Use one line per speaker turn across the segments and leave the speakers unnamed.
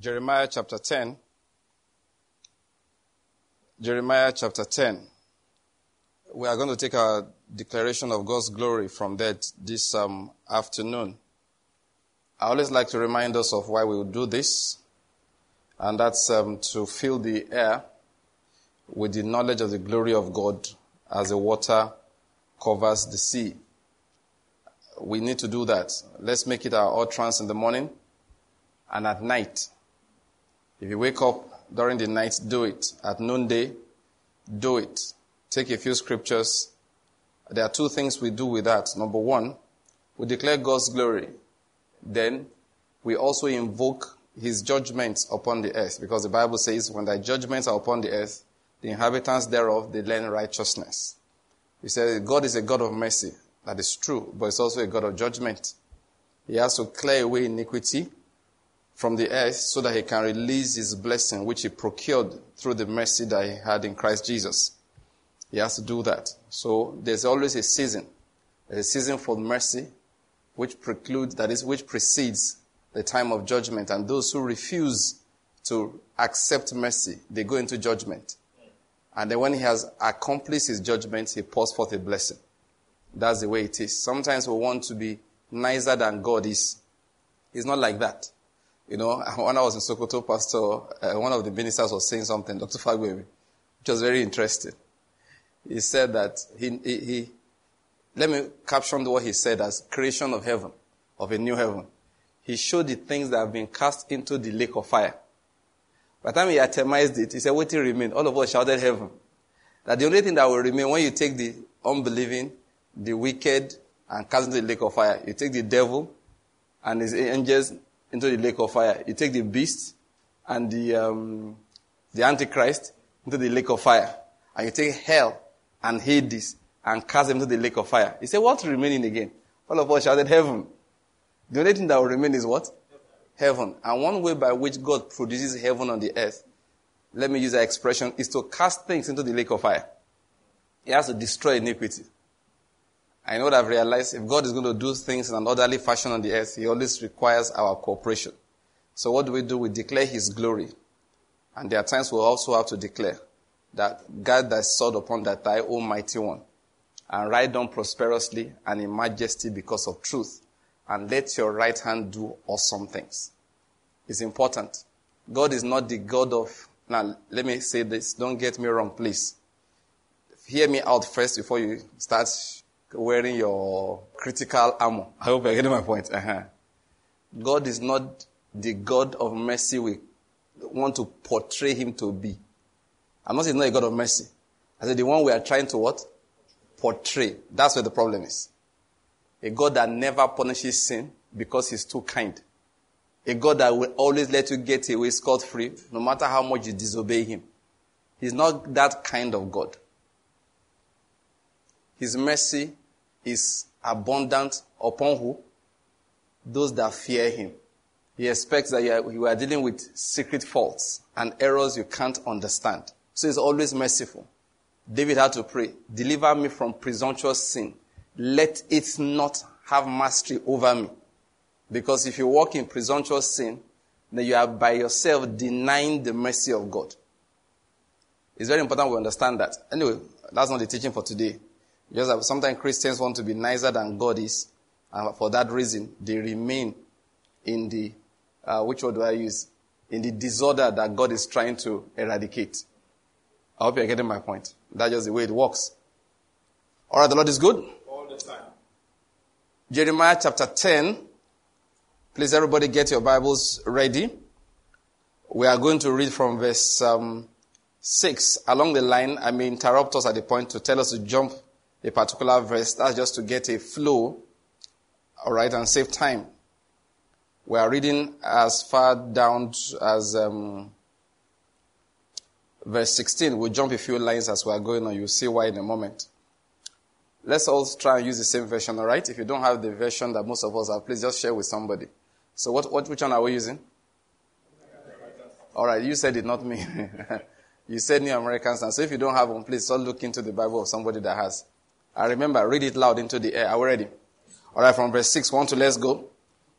Jeremiah chapter 10. Jeremiah chapter 10. We are going to take our declaration of God's glory from that this um, afternoon. I always like to remind us of why we do this, and that's um, to fill the air with the knowledge of the glory of God as the water covers the sea. We need to do that. Let's make it our utterance in the morning and at night. If you wake up during the night, do it. At noonday, do it. Take a few scriptures. There are two things we do with that. Number one, we declare God's glory. Then we also invoke his judgments upon the earth because the Bible says when thy judgments are upon the earth, the inhabitants thereof, they learn righteousness. He said God is a God of mercy. That is true, but it's also a God of judgment. He has to clear away iniquity from the earth so that he can release his blessing, which he procured through the mercy that he had in Christ Jesus. He has to do that. So there's always a season. A season for mercy, which precludes, that is, which precedes the time of judgment. And those who refuse to accept mercy, they go into judgment. And then when he has accomplished his judgment, he pours forth a blessing. That's the way it is. Sometimes we want to be nicer than God is. It's not like that. You know, when I was in Sokoto, Pastor, uh, one of the ministers was saying something, Dr. Fagwebi, which was very interesting. He said that he, he, he, let me caption what he said as creation of heaven, of a new heaven. He showed the things that have been cast into the lake of fire. By the time he atomized it, he said, what will remain? All of us shouted heaven. That the only thing that will remain when you take the unbelieving, the wicked, and cast into the lake of fire, you take the devil and his angels into the lake of fire. You take the beast and the, um, the antichrist into the lake of fire. And you take hell and Hades and cast them into the lake of fire. He said, what's remaining again? All of us shouted heaven. The only thing that will remain is what? Heaven. And one way by which God produces heaven on the earth, let me use that expression, is to cast things into the lake of fire. He has to destroy iniquity. I know I've realized. If God is going to do things in an orderly fashion on the earth, He always requires our cooperation. So what do we do? We declare His glory. And there are times we also have to declare that God thy sword upon that thigh, O mighty one, and ride on prosperously and in majesty because of truth, and let your right hand do awesome things. It's important. God is not the God of, now let me say this, don't get me wrong, please. Hear me out first before you start wearing your critical armor. I hope you're getting my point. Uh-huh. God is not the God of mercy we want to portray him to be. I'm not saying not a God of mercy. I said the one we are trying to what? Portray. That's where the problem is. A God that never punishes sin because he's too kind. A God that will always let you get away scot free no matter how much you disobey him. He's not that kind of God. His mercy is abundant upon who? Those that fear him. He expects that you are, you are dealing with secret faults and errors you can't understand. So he's always merciful. David had to pray, deliver me from presumptuous sin. Let it not have mastery over me. Because if you walk in presumptuous sin, then you are by yourself denying the mercy of God. It's very important we understand that. Anyway, that's not the teaching for today. Just sometimes Christians want to be nicer than God is, and for that reason, they remain in the, uh, which word do I use? In the disorder that God is trying to eradicate. I hope you're getting my point. That's just the way it works. Alright, the Lord is good?
All the time.
Jeremiah chapter 10. Please everybody get your Bibles ready. We are going to read from verse um, 6. Along the line, I may interrupt us at the point to tell us to jump a particular verse. That's just to get a flow, alright, and save time. We are reading as far down as um, verse 16. We'll jump a few lines as we are going on. You'll see why in a moment. Let's all try and use the same version, alright? If you don't have the version that most of us have, please just share with somebody. So what, what which one are we using? Alright, you said it, not me. you said New American Standard. So if you don't have one, please start look into the Bible of somebody that has. I remember, read it loud into the air. Are we ready? Alright, from verse 6, one to let's go.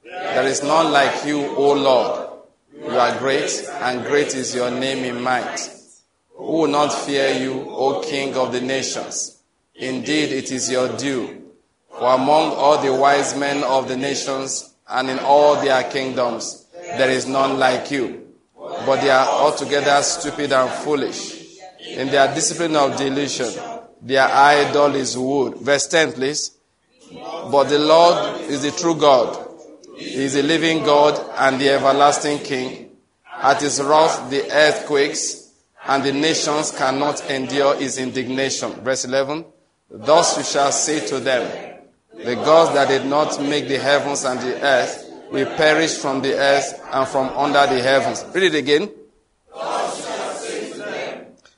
There is none like you, O Lord. You are great, and great is your name in might. Who will not fear you, O King of the nations? Indeed, it is your due. For among all the wise men of the nations and in all their kingdoms, there is none like you. But they are altogether stupid and foolish. In their discipline of delusion, their idol is wood. Verse 10, please. But the Lord is the true God. He is the living God and the everlasting King. At his wrath, the earth quakes, and the nations cannot endure his indignation. Verse 11. Thus you shall say to them, The gods that did not make the heavens and the earth will perish from the earth and from under the heavens. Read it again.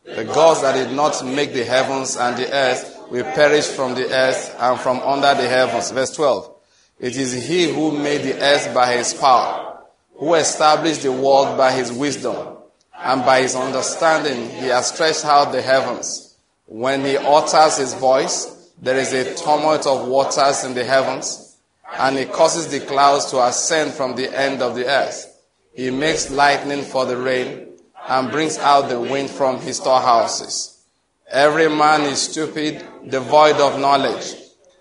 The gods that did not make the heavens and the earth will perish from the earth and from under the heavens. Verse 12. It is he who made the earth by his power, who established the world by his wisdom, and by his understanding he has stretched out the heavens. When he utters his voice, there is a tumult of waters in the heavens, and he causes the clouds to ascend from the end of the earth. He makes lightning for the rain, and brings out the wind from his storehouses. Every man is stupid, devoid of knowledge.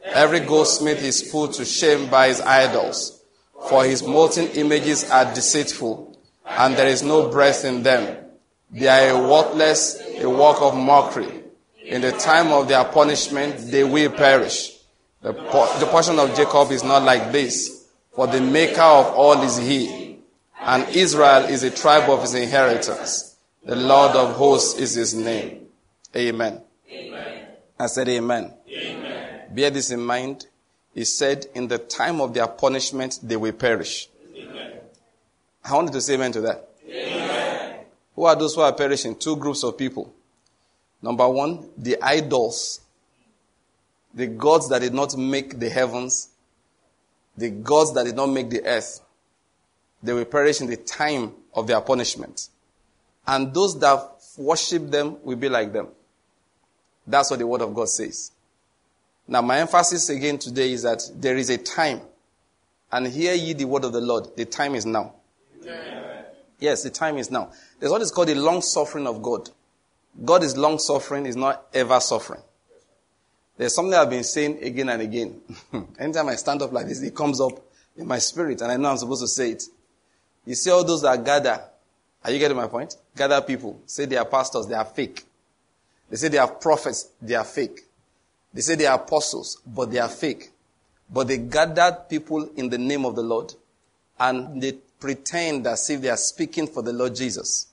Every goldsmith is put to shame by his idols, for his molten images are deceitful, and there is no breath in them. They are a worthless, a work of mockery. In the time of their punishment, they will perish. The, the portion of Jacob is not like this, for the maker of all is he, and Israel is a tribe of his inheritance. The Lord of hosts is his name. Amen. amen. I said amen. amen. Bear this in mind. He said, in the time of their punishment, they will perish. Amen. I wanted to say amen to that. Amen. Who are those who are perishing? Two groups of people. Number one, the idols. The gods that did not make the heavens. The gods that did not make the earth. They will perish in the time of their punishment. And those that worship them will be like them. That's what the word of God says. Now, my emphasis again today is that there is a time. And hear ye the word of the Lord. The time is now. Amen. Yes, the time is now. There's what is called the long suffering of God. God is long suffering, is not ever suffering. There's something I've been saying again and again. Anytime I stand up like this, it comes up in my spirit, and I know I'm supposed to say it. You see all those that gather. Are you getting my point? Gather people. Say they are pastors, they are fake. They say they are prophets, they are fake. They say they are apostles, but they are fake. But they gathered people in the name of the Lord and they pretend as if they are speaking for the Lord Jesus.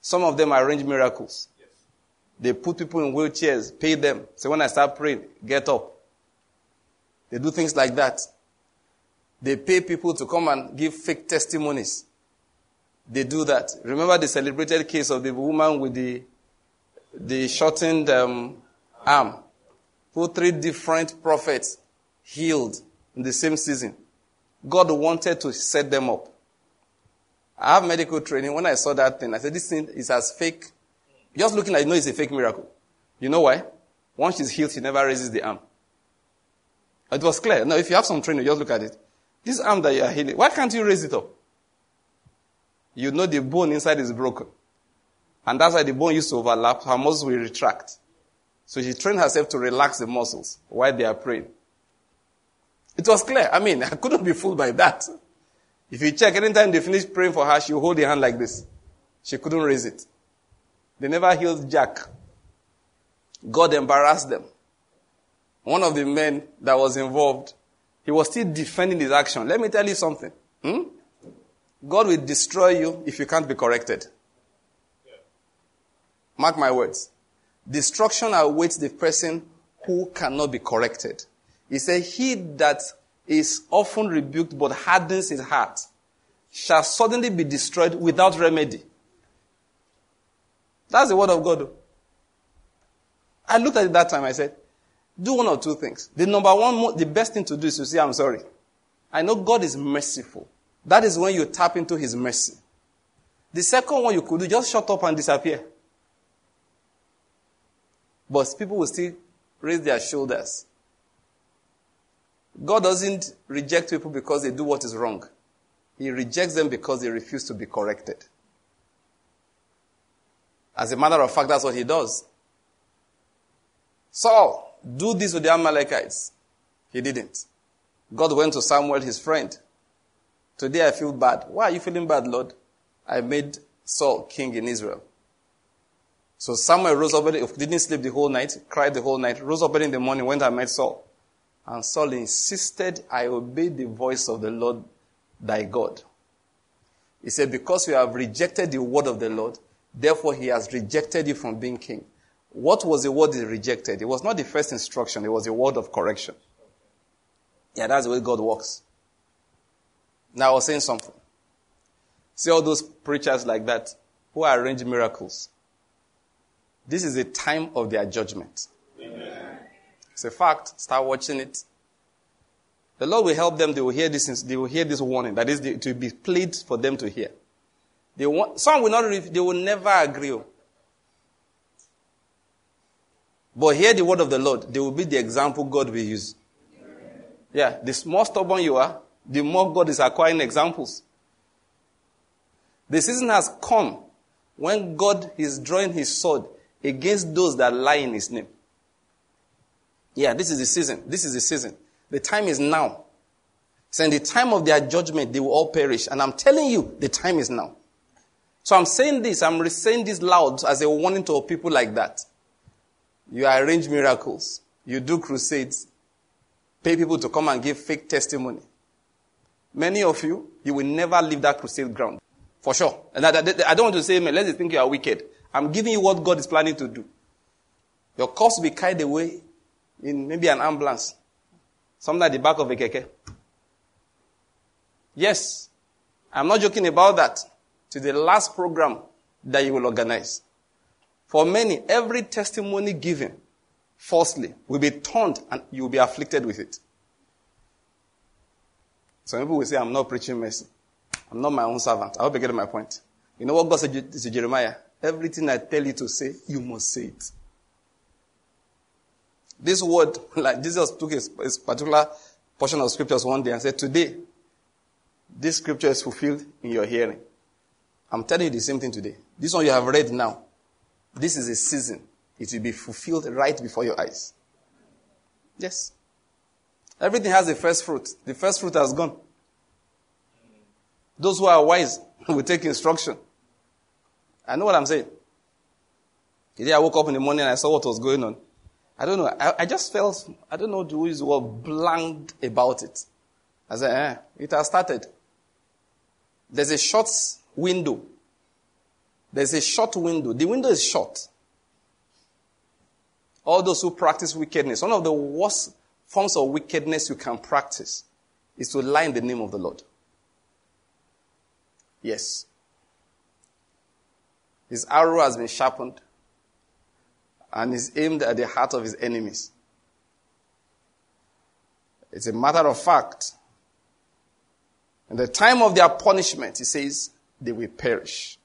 Some of them arrange miracles. They put people in wheelchairs, pay them. Say, when I start praying, get up. They do things like that. They pay people to come and give fake testimonies. They do that. Remember the celebrated case of the woman with the, the shortened um, arm who three different prophets healed in the same season. God wanted to set them up. I have medical training. When I saw that thing, I said, this thing is as fake. Just looking at it, you know it's a fake miracle. You know why? Once she's healed, she never raises the arm. It was clear. Now, if you have some training, just look at it. This arm that you are healing, why can't you raise it up? You know the bone inside is broken. And that's why the bone used to overlap, her muscles will retract. So she trained herself to relax the muscles while they are praying. It was clear. I mean, I couldn't be fooled by that. If you check, anytime they finish praying for her, she hold the hand like this. She couldn't raise it. They never healed Jack. God embarrassed them. One of the men that was involved, he was still defending his action. Let me tell you something. Hmm? God will destroy you if you can't be corrected. Mark my words. Destruction awaits the person who cannot be corrected. He said, He that is often rebuked but hardens his heart shall suddenly be destroyed without remedy. That's the word of God. I looked at it that time. I said, do one or two things. The number one, the best thing to do is to say, I'm sorry. I know God is merciful. That is when you tap into His mercy. The second one you could do, just shut up and disappear. But people will still raise their shoulders. God doesn't reject people because they do what is wrong. He rejects them because they refuse to be corrected. As a matter of fact, that's what he does. Saul, do this with the Amalekites. He didn't. God went to Samuel, his friend. Today I feel bad. Why are you feeling bad, Lord? I made Saul king in Israel. So Samuel rose up, didn't sleep the whole night, cried the whole night, rose up early in the morning, went and met Saul. And Saul insisted, I obey the voice of the Lord thy God. He said, because you have rejected the word of the Lord, therefore he has rejected you from being king. What was the word he rejected? It was not the first instruction, it was a word of correction. Yeah, that's the way God works. Now I was saying something. See all those preachers like that who arrange miracles. This is a time of their judgment. Amen. It's a fact. Start watching it. The Lord will help them. They will hear this. They will hear this warning. That is to be played for them to hear. They want, some will not. They will never agree. But hear the word of the Lord. They will be the example God will use. Yeah, the more stubborn you are, the more God is acquiring examples. The season has come when God is drawing his sword against those that lie in his name. Yeah, this is the season. This is the season. The time is now. So in the time of their judgment, they will all perish. And I'm telling you, the time is now. So I'm saying this, I'm saying this loud as a warning to people like that. You arrange miracles. You do crusades. Pay people to come and give fake testimony. Many of you, you will never leave that crusade ground. For sure. And I, I, don't want to say, man, let's think you are wicked. I'm giving you what God is planning to do. Your corpse will be carried away in maybe an ambulance. Something at the back of a keke. Yes. I'm not joking about that. To the last program that you will organize. For many, every testimony given falsely will be turned and you will be afflicted with it. Some people will say, I'm not preaching mercy. I'm not my own servant. I hope you get my point. You know what God said to Jeremiah? Everything I tell you to say, you must say it. This word, like Jesus took a, a particular portion of scriptures one day and said, Today, this scripture is fulfilled in your hearing. I'm telling you the same thing today. This one you have read now. This is a season. It will be fulfilled right before your eyes. Yes. Everything has a first fruit. The first fruit has gone. Those who are wise will take instruction. I know what I'm saying. Today I woke up in the morning and I saw what was going on. I don't know. I, I just felt, I don't know the use the word blanked about it. I said, eh, it has started. There's a short window. There's a short window. The window is short. All those who practice wickedness, one of the worst forms of wickedness you can practice is to lie in the name of the Lord. Yes. His arrow has been sharpened and is aimed at the heart of his enemies. It's a matter of fact. In the time of their punishment, he says, they will perish.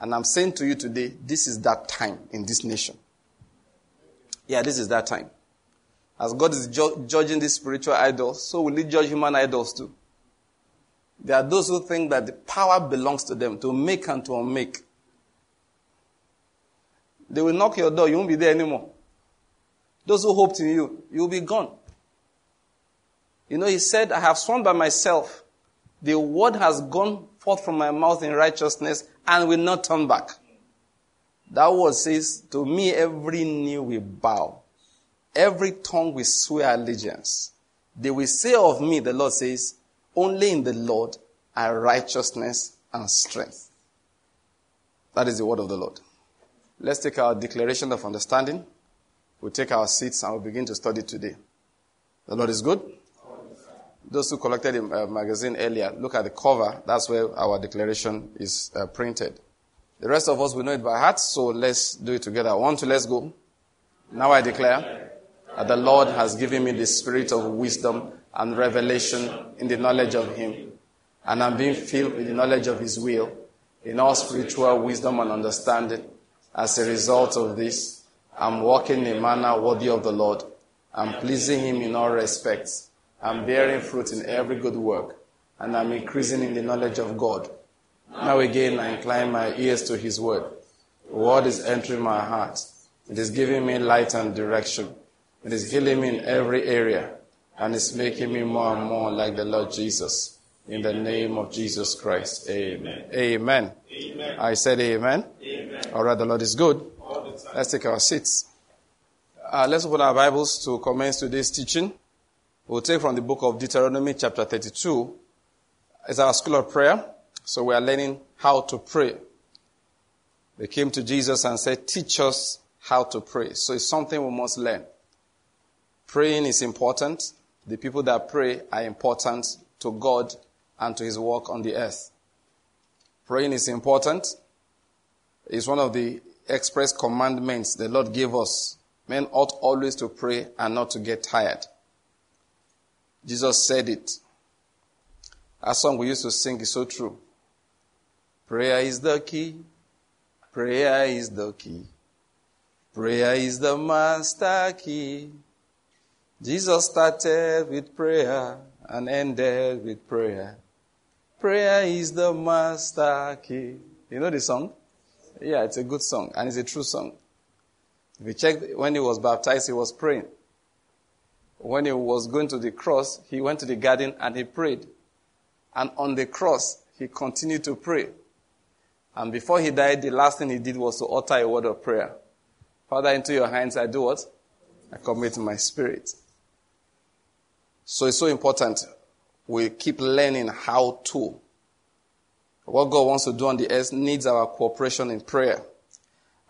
And I'm saying to you today, this is that time in this nation. Yeah, this is that time. As God is ju- judging these spiritual idols, so will He judge human idols too. There are those who think that the power belongs to them to make and to unmake. They will knock your door, you won't be there anymore. Those who hoped in you, you'll be gone. You know, he said, I have sworn by myself, the word has gone forth from my mouth in righteousness and will not turn back. That word says, to me every knee will bow. Every tongue will swear allegiance. They will say of me, the Lord says, only in the Lord are righteousness and strength. That is the word of the Lord. Let's take our declaration of understanding. We'll take our seats and we'll begin to study today. The Lord is good. Those who collected the uh, magazine earlier, look at the cover. That's where our declaration is uh, printed. The rest of us will know it by heart, so let's do it together. One, two, let's go. Now I declare that the Lord has given me the spirit of wisdom and revelation in the knowledge of Him. And I'm being filled with the knowledge of His will in all spiritual wisdom and understanding as a result of this, I'm walking in a manner worthy of the Lord. I'm pleasing Him in all respects. I'm bearing fruit in every good work. and I'm increasing in the knowledge of God. Now again, I incline my ears to His word. The word is entering my heart. It is giving me light and direction. It is healing me in every area, and it's making me more and more like the Lord Jesus. In the name of Jesus Christ. Amen. Amen. amen. I said amen. amen. All right, the Lord is good. Let's take our seats. Uh, let's open our Bibles to commence today's teaching. We'll take from the book of Deuteronomy, chapter 32. It's our school of prayer, so we are learning how to pray. They came to Jesus and said, Teach us how to pray. So it's something we must learn. Praying is important. The people that pray are important to God and to his work on the earth. Praying is important. It's one of the express commandments the Lord gave us Men ought always to pray and not to get tired. Jesus said it. A song we used to sing is so true. Prayer is the key. Prayer is the key. Prayer is the master key. Jesus started with prayer and ended with prayer. Prayer is the master key. You know the song? Yeah, it's a good song and it's a true song. If you check, when he was baptized, he was praying. When he was going to the cross, he went to the garden and he prayed. And on the cross, he continued to pray. And before he died, the last thing he did was to utter a word of prayer. Father, into your hands I do what? I commit my spirit. So it's so important we keep learning how to. What God wants to do on the earth needs our cooperation in prayer.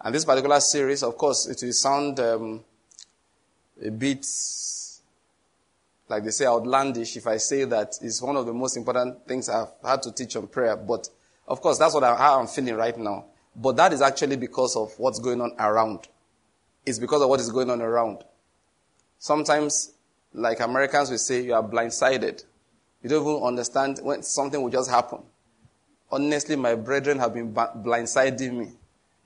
And this particular series, of course, it will sound um, a bit, like they say, outlandish if I say that it's one of the most important things I've had to teach on prayer. But, of course, that's what I, how I'm feeling right now. But that is actually because of what's going on around. It's because of what is going on around. Sometimes, like Americans will say, you are blindsided. You don't even understand when something will just happen. Honestly, my brethren have been blindsiding me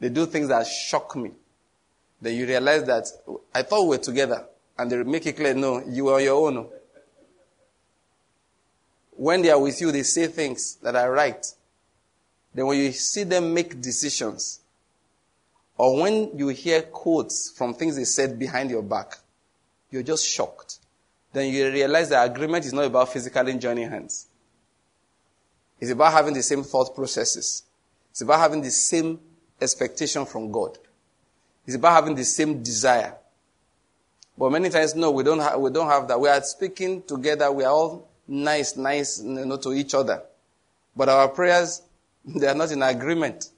they do things that shock me. Then you realize that I thought we were together. And they make it clear, no, you are your own. Oh. When they are with you, they say things that are right. Then when you see them make decisions, or when you hear quotes from things they said behind your back, you're just shocked. Then you realize that agreement is not about physically joining hands. It's about having the same thought processes. It's about having the same expectation from God. It's about having the same desire. But many times, no, we don't, ha- we don't have that. We are speaking together. We are all nice, nice you know, to each other. But our prayers, they are not in agreement.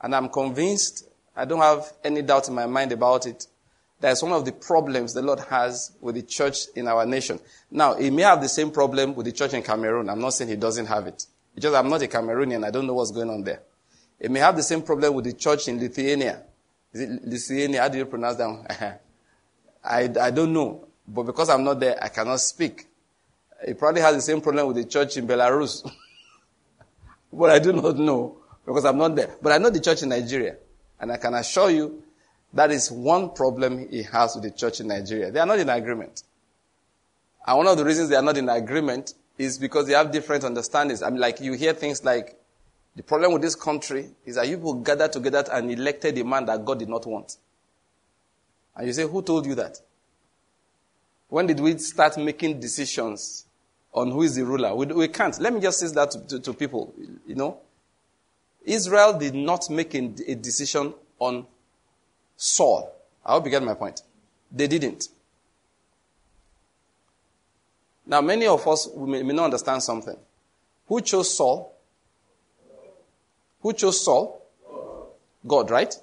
And I'm convinced, I don't have any doubt in my mind about it. That's one of the problems the Lord has with the church in our nation. Now, He may have the same problem with the church in Cameroon. I'm not saying He doesn't have it. It's just I'm not a Cameroonian. I don't know what's going on there. He may have the same problem with the church in Lithuania. Is it Lithuania? How do you pronounce that? I, I don't know. But because I'm not there, I cannot speak. He probably has the same problem with the church in Belarus. but I do not know because I'm not there. But I know the church in Nigeria. And I can assure you that is one problem he has with the church in Nigeria. They are not in agreement. And one of the reasons they are not in agreement is because they have different understandings. I mean, like you hear things like the problem with this country is that you people gathered together and elected a man that God did not want. And you say, who told you that? When did we start making decisions on who is the ruler? We, we can't. Let me just say that to, to, to people. You know, Israel did not make a, a decision on Saul. I hope you get my point. They didn't. Now, many of us may, may not understand something. Who chose Saul? Who chose Saul? God, right?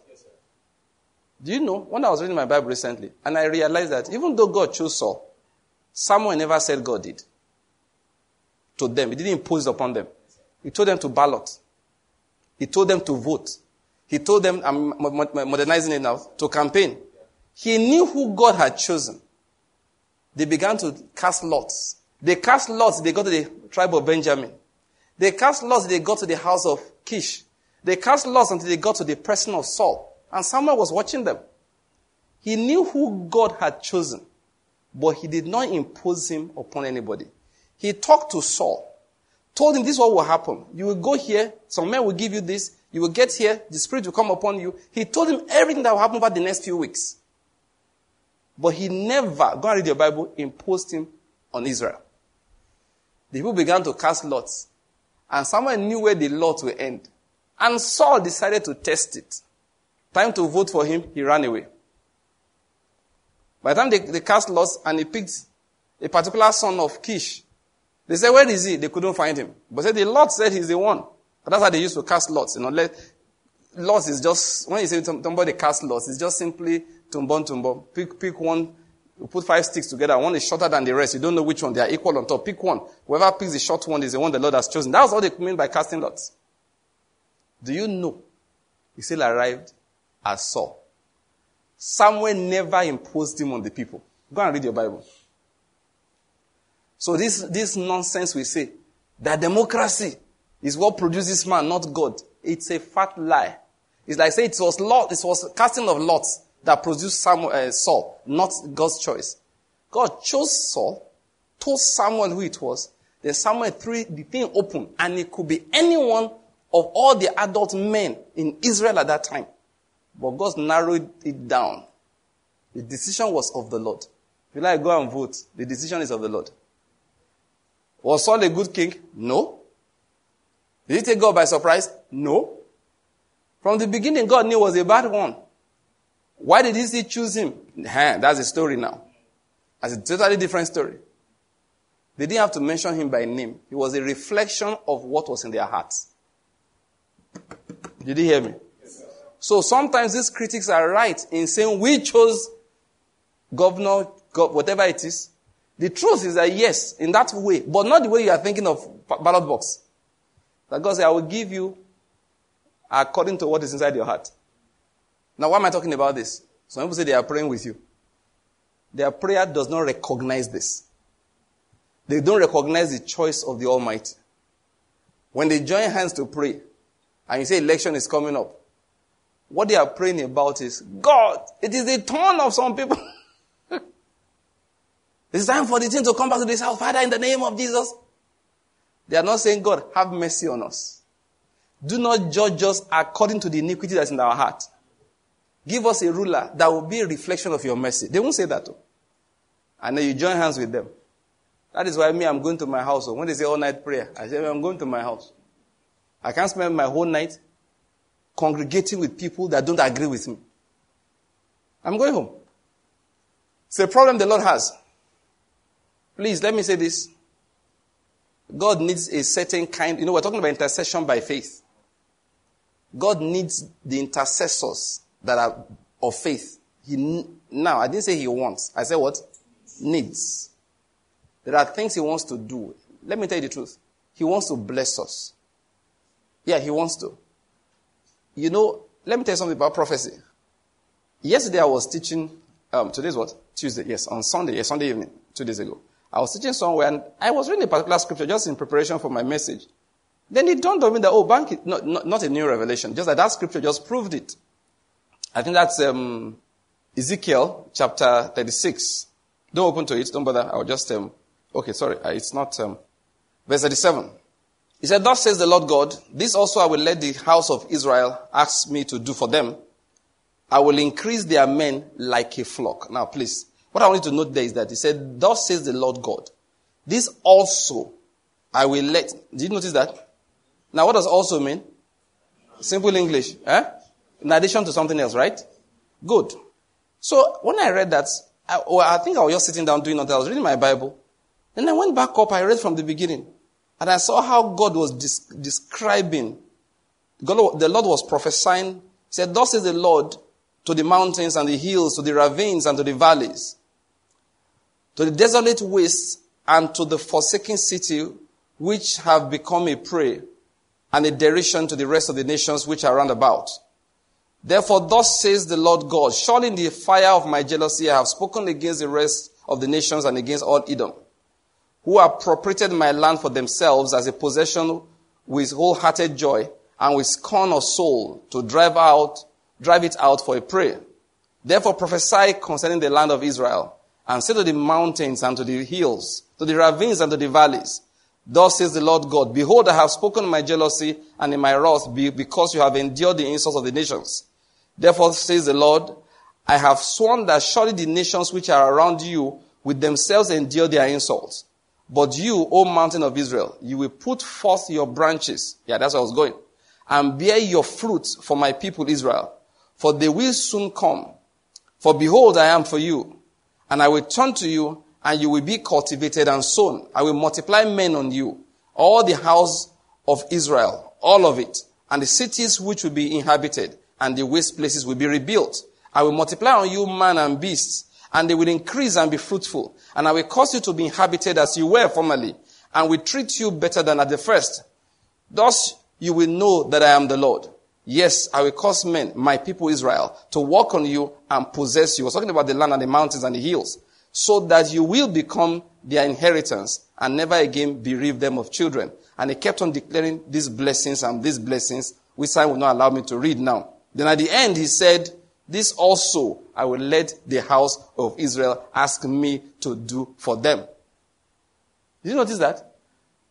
Do you know, when I was reading my Bible recently, and I realized that even though God chose Saul, Samuel never said God did. To them. He didn't impose upon them. He told them to ballot. He told them to vote. He told them, I'm modernizing it now, to campaign. He knew who God had chosen. They began to cast lots. They cast lots, they got to the tribe of Benjamin. They cast lots, they got to the house of Kish. They cast lots until they got to the person of Saul. And Samuel was watching them. He knew who God had chosen, but he did not impose him upon anybody. He talked to Saul. told him this is what will happen. You will go here, some men will give you this, you will get here, the Spirit will come upon you. He told him everything that will happen over the next few weeks. But he never, go and read your Bible, imposed him on Israel. The people began to cast lots. And someone knew where the lot will end. And Saul decided to test it. Time to vote for him, he ran away. By the time they, they cast lots and he picked a particular son of Kish, they said, Where is he? They couldn't find him. But said the Lord said he's the one. But that's how they used to cast lots. You know, let, lots is just, when you say somebody cast lots, it's just simply tumbon tumbon. Pick, pick one, you put five sticks together. One is shorter than the rest. You don't know which one. They are equal on top. Pick one. Whoever picks the short one is the one the Lord has chosen. That's what they mean by casting lots. Do you know? He still arrived as Saul. Samuel never imposed him on the people. Go and read your Bible. So this, this nonsense we say, that democracy is what produces man, not God. It's a fat lie. It's like say it was Lot, it was casting of lots that produced Samuel, uh, Saul, not God's choice. God chose Saul, told Samuel who it was. Then Samuel threw the thing open, and it could be anyone of all the adult men in Israel at that time. But God narrowed it down. The decision was of the Lord. If you like, go and vote. The decision is of the Lord. Was Saul a good king? No. Did he take God by surprise? No. From the beginning, God knew was a bad one. Why did he still choose him? That's a story now. That's a totally different story. They didn't have to mention him by name. He was a reflection of what was in their hearts. Did you hear me? So sometimes these critics are right in saying we chose governor, whatever it is. The truth is that yes, in that way, but not the way you are thinking of ballot box. That God said, I will give you according to what is inside your heart. Now, why am I talking about this? Some people say they are praying with you. Their prayer does not recognize this. They don't recognize the choice of the Almighty. When they join hands to pray, and you say election is coming up, what they are praying about is, God, it is the turn of some people. it's time for the thing to come back to this house. Father, in the name of Jesus. They are not saying, God, have mercy on us. Do not judge us according to the iniquity that's in our heart. Give us a ruler that will be a reflection of your mercy. They won't say that. Too. And then you join hands with them. That is why me, I'm going to my house. Oh. When they say all night prayer, I say, I'm going to my house. I can't spend my whole night congregating with people that don't agree with me. I'm going home. It's a problem the Lord has. Please, let me say this. God needs a certain kind, you know, we're talking about intercession by faith. God needs the intercessors that are of faith. He, now, I didn't say he wants. I said what? Needs. There are things he wants to do. Let me tell you the truth. He wants to bless us. Yeah, he wants to. You know, let me tell you something about prophecy. Yesterday I was teaching, um, today's what? Tuesday, yes, on Sunday, yes, Sunday evening, two days ago. I was teaching somewhere and I was reading a particular scripture just in preparation for my message. Then it dawned on me that, oh, bank, not, not, not a new revelation, just that that scripture just proved it. I think that's um, Ezekiel chapter 36. Don't open to it. Don't bother. I'll just, um, okay, sorry. Uh, it's not, um, verse 37. He said, Thus says the Lord God, this also I will let the house of Israel ask me to do for them. I will increase their men like a flock. Now, please, what I want you to note there is that he said, Thus says the Lord God, this also I will let. Did you notice that? Now, what does also mean? Simple English. Eh? in addition to something else, right? Good. So when I read that, I, well, I think I was just sitting down doing nothing. I was reading my Bible. Then I went back up. I read from the beginning. And I saw how God was describing. God, the Lord was prophesying. He said, Thus is the Lord to the mountains and the hills, to the ravines and to the valleys, to the desolate wastes and to the forsaken city which have become a prey and a derision to the rest of the nations which are round about. Therefore, thus says the Lord God, surely in the fire of my jealousy I have spoken against the rest of the nations and against all Edom, who appropriated my land for themselves as a possession with wholehearted joy and with scorn of soul to drive out, drive it out for a prey. Therefore prophesy concerning the land of Israel and say to the mountains and to the hills, to the ravines and to the valleys, Thus says the Lord God, Behold, I have spoken my jealousy and in my wrath because you have endured the insults of the nations. Therefore says the Lord, I have sworn that surely the nations which are around you with themselves endure their insults. But you, O mountain of Israel, you will put forth your branches. Yeah, that's where I was going. And bear your fruit for my people Israel. For they will soon come. For behold, I am for you. And I will turn to you and you will be cultivated and sown. I will multiply men on you. All the house of Israel, all of it. And the cities which will be inhabited and the waste places will be rebuilt. I will multiply on you man and beasts and they will increase and be fruitful. And I will cause you to be inhabited as you were formerly, and will treat you better than at the first. Thus you will know that I am the Lord. Yes, I will cause men, my people Israel, to walk on you and possess you. I was talking about the land and the mountains and the hills, so that you will become their inheritance and never again bereave them of children. And he kept on declaring these blessings and these blessings, which I will not allow me to read now. Then at the end, he said, this also I will let the house of Israel ask me to do for them. Did you notice that?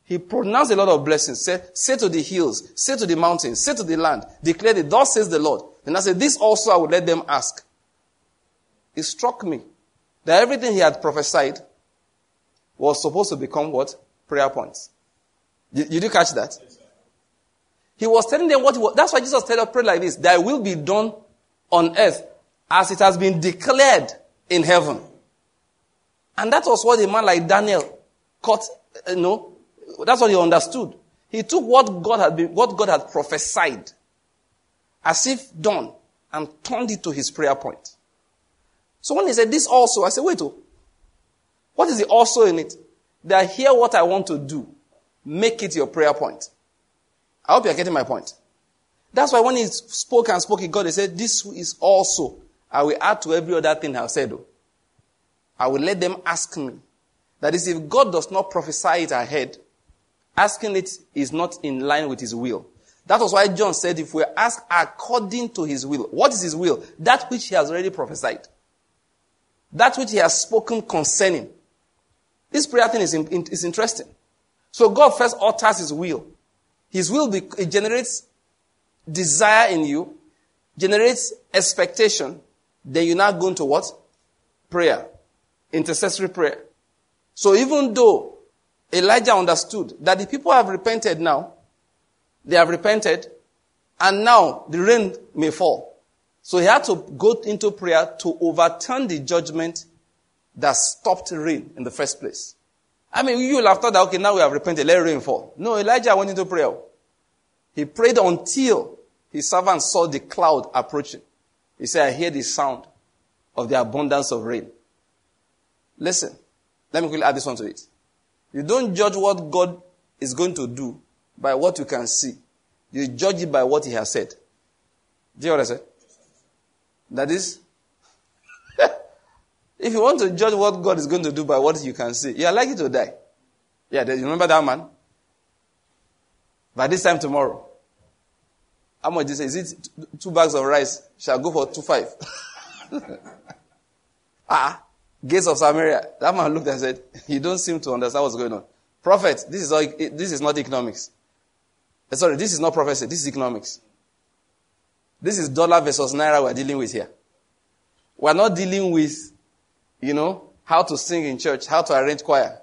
He pronounced a lot of blessings. Say, say to the hills, say to the mountains, say to the land, declare it, thus says the Lord. And I said, this also I will let them ask. It struck me that everything he had prophesied was supposed to become what? Prayer points. Did, did you catch that? He was telling them what he was, that's why Jesus said, pray like this, that will be done on earth as it has been declared in heaven. And that was what a man like Daniel caught, uh, you know, that's what he understood. He took what God had been, what God had prophesied as if done and turned it to his prayer point. So when he said this also, I said, wait, oh, what is the also in it? That hear what I want to do. Make it your prayer point. I hope you're getting my point. That's why when he spoke and spoke in God, he said, This is also, I will add to every other thing I've said. Oh. I will let them ask me. That is, if God does not prophesy it ahead, asking it is not in line with his will. That was why John said, if we ask according to his will, what is his will? That which he has already prophesied. That which he has spoken concerning. This prayer thing is, is interesting. So God first utters his will. His will be, it generates desire in you, generates expectation, then you're now going to what? Prayer. Intercessory prayer. So even though Elijah understood that the people have repented now, they have repented, and now the rain may fall. So he had to go into prayer to overturn the judgment that stopped rain in the first place. I mean, you will have thought that, okay, now we have repented, let rain fall. No, Elijah went into prayer. He prayed until his servant saw the cloud approaching. He said, I hear the sound of the abundance of rain. Listen, let me quickly add this one to it. You don't judge what God is going to do by what you can see. You judge it by what he has said. Do you know what I said? That is, if you want to judge what God is going to do by what you can see, you are likely to die. Yeah, you remember that man? By this time tomorrow, how much is it? Is it two bags of rice? Shall go for two five. ah, gates of Samaria. That man looked and said, "You don't seem to understand what's going on." Prophet, this is all, this is not economics. Eh, sorry, this is not prophecy. This is economics. This is dollar versus naira we're dealing with here. We're not dealing with, you know, how to sing in church, how to arrange choir.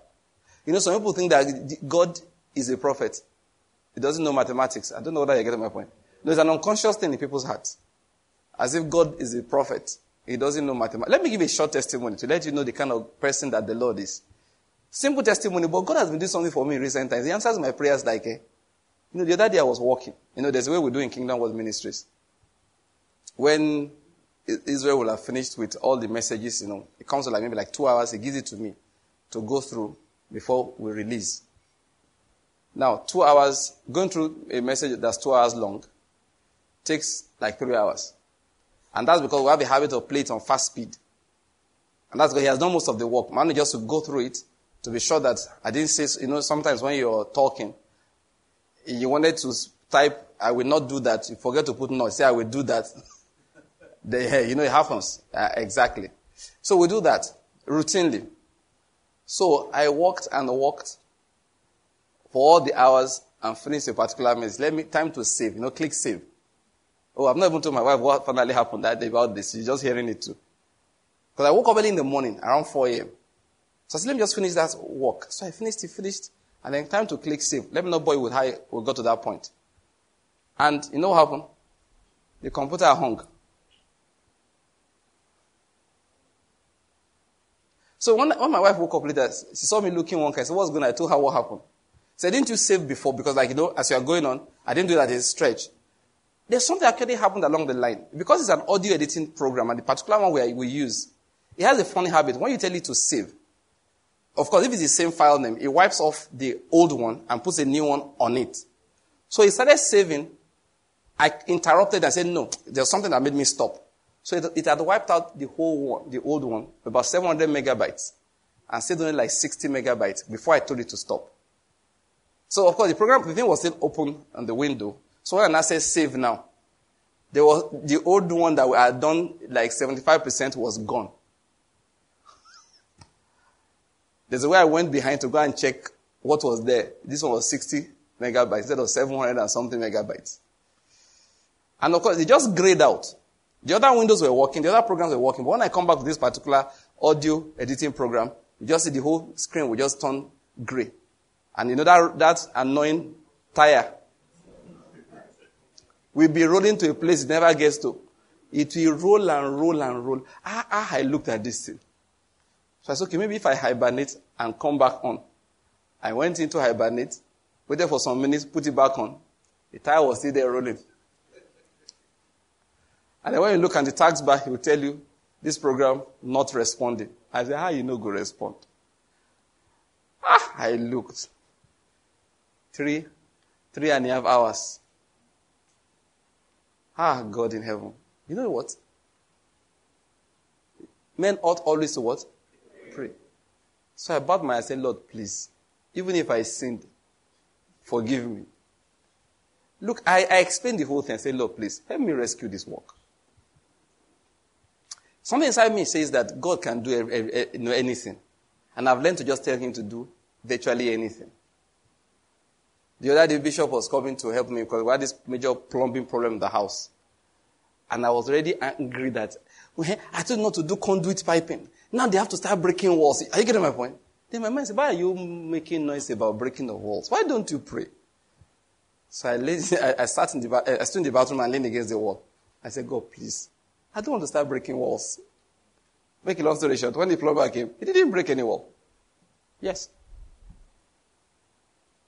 You know, some people think that God is a prophet. He doesn't know mathematics. I don't know whether you get my point. There's an unconscious thing in people's hearts. As if God is a prophet. He doesn't know mathematics. Let me give a short testimony to let you know the kind of person that the Lord is. Simple testimony, but God has been doing something for me in recent times. He answers my prayers like, eh? You know, the other day I was walking. You know, there's a way we do in Kingdom World Ministries. When Israel will have finished with all the messages, you know, it comes to like maybe like two hours, he gives it to me to go through before we release. Now, two hours, going through a message that's two hours long, takes like three hours. And that's because we have a habit of playing it on fast speed. And that's because he has done most of the work. Man, just to go through it to be sure that I didn't say, you know, sometimes when you're talking, you wanted to type, I will not do that. You forget to put no. Say, I will do that. you know, it happens. Uh, exactly. So we do that routinely. So I walked and walked for all the hours and finished a particular message. Let me, time to save, you know, click save. Oh, I've not even told my wife what finally happened that day about this. She's just hearing it too. Because I woke up early in the morning, around 4 a.m. So I said, let me just finish that work. So I finished it, finished, and then time to click save. Let me know boy would high will go to that point. And you know what happened? The computer hung. So when, when my wife woke up later, she saw me looking one. I said, what's going on? I told her what happened. She said, didn't you save before? Because like, you know, as you are going on, I didn't do that a stretch. There's something actually happened along the line. Because it's an audio editing program and the particular one we, we use, it has a funny habit. When you tell it to save, of course, if it's the same file name, it wipes off the old one and puts a new one on it. So it started saving. I interrupted and said, no, there's something that made me stop. So it, it had wiped out the whole one, the old one, about 700 megabytes, and saved only like 60 megabytes before I told it to stop. So of course, the program, the thing was still open on the window. So when I said save now, there was the old one that we had done like 75% was gone. There's a way I went behind to go and check what was there. This one was 60 megabytes instead of 700 and something megabytes. And of course, it just grayed out. The other windows were working, the other programs were working. But when I come back to this particular audio editing program, you just see the whole screen will just turn gray. And you know that, that annoying tire will be rolling to a place it never gets to. It will roll and roll and roll. Ah, ah, I looked at this thing. So I said, okay, maybe if I hibernate and come back on. I went into hibernate, waited for some minutes, put it back on. The tire was still there rolling. And then when you look at the taskbar, he will tell you, this program not responding. I said, how you know go respond? Ah, I looked. Three, three and a half hours. Ah, God in heaven. You know what? Men ought always to what? pray. So I bowed my and said, Lord, please, even if I sinned, forgive me. Look, I, I explained the whole thing. I said, Lord, please, help me rescue this work. Something inside me says that God can do anything. And I've learned to just tell him to do virtually anything. The other day, Bishop was coming to help me because we had this major plumbing problem in the house. And I was already angry that eh, I told not to do conduit piping. Now they have to start breaking walls. Are you getting my point? Then my mind said, Why are you making noise about breaking the walls? Why don't you pray? So I, laid, I, I sat in the, eh, I stood in the bathroom and leaned against the wall. I said, God, please. I don't want to start breaking walls. Make a long story short, when the plumber came, he didn't break any wall. Yes.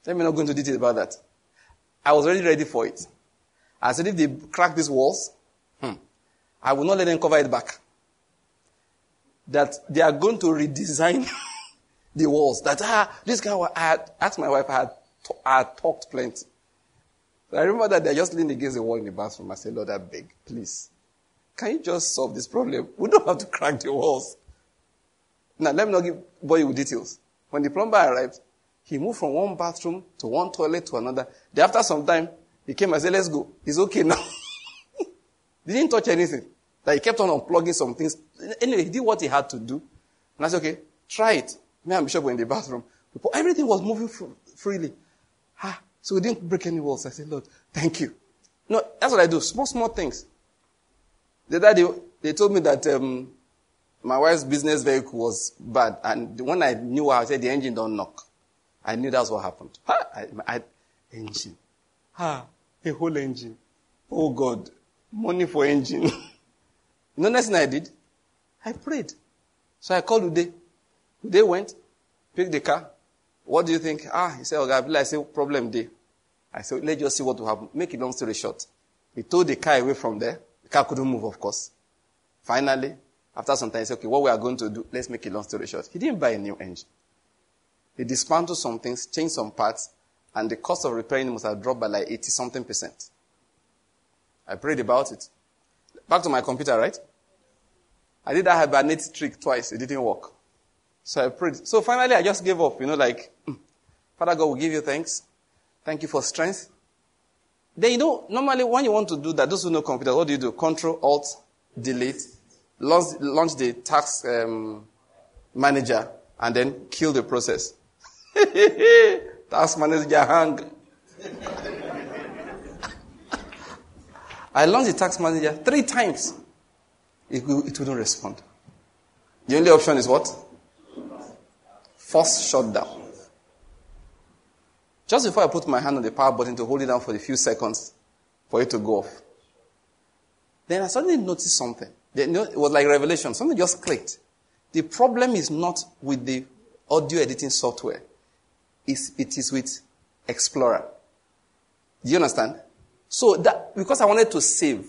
Let me not go into detail about that. I was already ready for it. I said, if they crack these walls, hmm, I will not let them cover it back that they are going to redesign the walls. That, ah, this guy, I had asked my wife, I had, I had talked plenty. I remember that they're just leaning against the wall in the bathroom. I said, Lord, I beg, please. Can you just solve this problem? We don't have to crack the walls. Now, let me not give boy with details. When the plumber arrived, he moved from one bathroom to one toilet to another. Then after some time, he came and said, let's go. He's okay now. he didn't touch anything. That he kept on unplugging some things. Anyway, he did what he had to do. And I said, okay, try it. Me and Bishop were in the bathroom. Everything was moving freely. Ah, so we didn't break any walls. I said, Lord, thank you. No, that's what I do. Small, small things. The other day, they told me that um, my wife's business vehicle was bad. And when I knew I said the engine don't knock. I knew that's what happened. Ah, I, I, engine. Ah, a whole engine. Oh God. Money for engine. You know, next thing I did? I prayed. So I called Ude. Ude went, picked the car. What do you think? Ah, he said, okay, I said, problem day. I said, let's just see what will happen. Make it long story short. He towed the car away from there. The car couldn't move, of course. Finally, after some time, he said, okay, what we are going to do, let's make it long story short. He didn't buy a new engine. He dismantled some things, changed some parts, and the cost of repairing must have dropped by like 80 something percent. I prayed about it. Back to my computer, right? I did that hibernate trick twice. It didn't work. So I prayed. So finally, I just gave up. You know, like, hmm, Father God will give you thanks. Thank you for strength. Then, you know, normally when you want to do that, those who know computers, what do you do? Control, Alt, Delete, launch, launch the task um, manager, and then kill the process. Task manager hang. I launched the task manager three times. It, it wouldn't respond. The only option is what? Force shutdown. Just before I put my hand on the power button to hold it down for a few seconds for it to go off, then I suddenly noticed something. It was like revelation. Something just clicked. The problem is not with the audio editing software. It's, it is with Explorer. Do you understand? So that, because I wanted to save,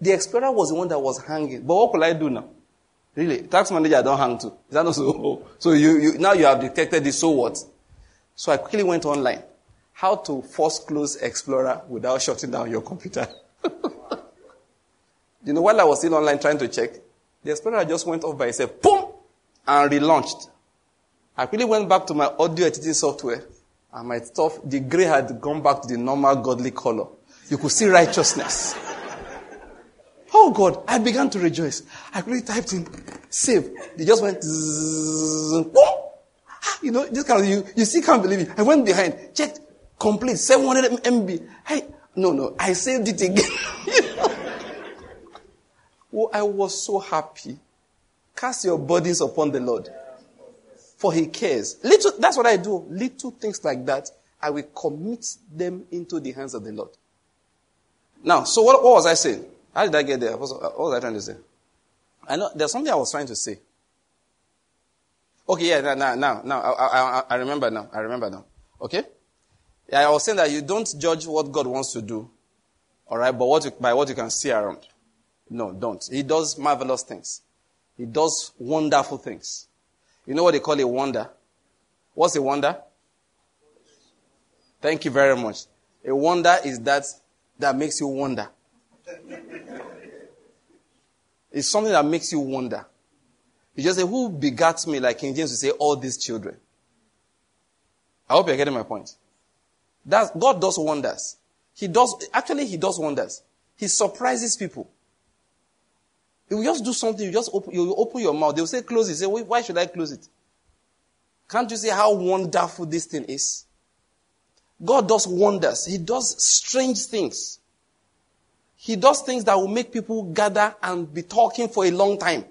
the Explorer was the one that was hanging. But what could I do now? Really? task manager I don't hang to. Is that not so? So you, you, now you have detected this, so what? So I quickly went online. How to force close Explorer without shutting down your computer. you know, while I was still online trying to check, the Explorer just went off by itself, boom, and relaunched. I quickly went back to my audio editing software, and my stuff, the gray had gone back to the normal godly color. You could see righteousness. Oh God, I began to rejoice. I quickly typed in save. They just went, zzz, ah, you know, this kind of, you, you still can't believe it. I went behind, checked, complete, 700 MB. Hey, no, no, I saved it again. you know? Oh, I was so happy. Cast your burdens upon the Lord. For he cares. Little, that's what I do. Little things like that, I will commit them into the hands of the Lord. Now, so what, what was I saying? How did I get there? What was, uh, what was I trying to say? I know there's something I was trying to say. Okay, yeah, now, now, now, I, I, I remember now. I remember now. Okay? Yeah, I was saying that you don't judge what God wants to do, all right, but what you, by what you can see around. No, don't. He does marvelous things. He does wonderful things. You know what they call a wonder? What's a wonder? Thank you very much. A wonder is that that makes you wonder. it's something that makes you wonder. You just say, Who begat me? Like King James would say, All these children. I hope you're getting my point. That's, God does wonders. He does, actually, He does wonders. He surprises people. Will just do something, you just open, you open your mouth. They'll say, Close it. Say, Why should I close it? Can't you see how wonderful this thing is? God does wonders. He does strange things. He does things that will make people gather and be talking for a long time.